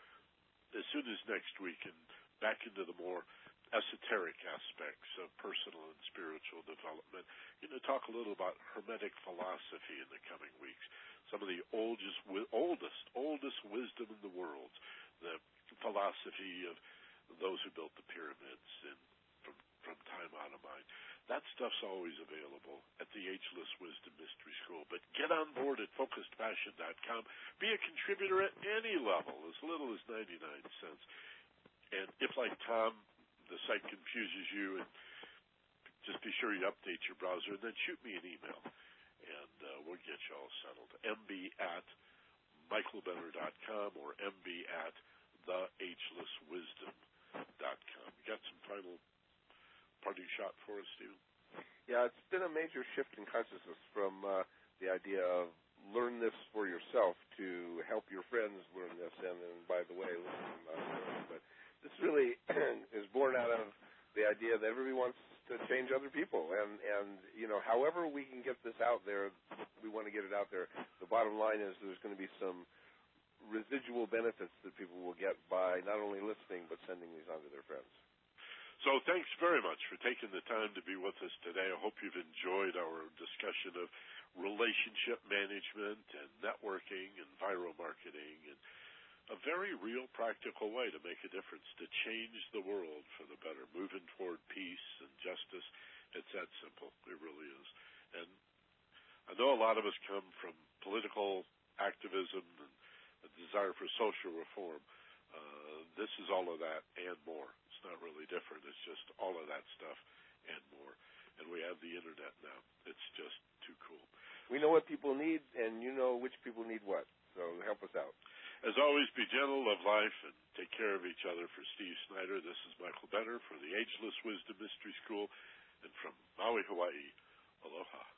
as soon as next week and back into the more esoteric aspects of personal and spiritual development. We're going to talk a little about Hermetic philosophy in the coming weeks. Some of the oldest, oldest, oldest wisdom in the world, the philosophy of those who built the pyramids and from time out of mind. That stuff's always available at the Ageless Wisdom Mystery School. But get on board at focusedpassion.com. Be a contributor at any level, as little as 99 cents. And if, like Tom, the site confuses you, and just be sure you update your browser, and then shoot me an email, and uh, we'll get you all settled. MB at michaelbenner.com or MB at theagelesswisdom.com. You got some final parting shot for us, Stephen? Yeah, it's been a major shift in consciousness from uh, the idea of learn this for yourself to help your friends learn this, and, by the way, listen uh, But this really is born out of the idea that everybody wants to change other people, and and you know, however we can get this out there, we want to get it out there. The bottom line is there's going to be some residual benefits that people will get by not only listening but sending these on to their friends. So thanks very much for taking the time to be with us today. I hope you've enjoyed our discussion of relationship management and networking and viral marketing and a very real practical way to make a difference, to change the world for the better, moving toward peace and justice. It's that simple. It really is. And I know a lot of us come from political activism and a desire for social reform. Uh, this is all of that and more It's not really different. It's just all of that stuff and more. And we have the internet now. It's just too cool. We know what people need, and you know which people need what. So help us out. As always, be gentle, love life, and take care of each other. For Steve Snyder, this is Michael Benner for the Ageless Wisdom Mystery School, and from Maui, Hawaii, aloha.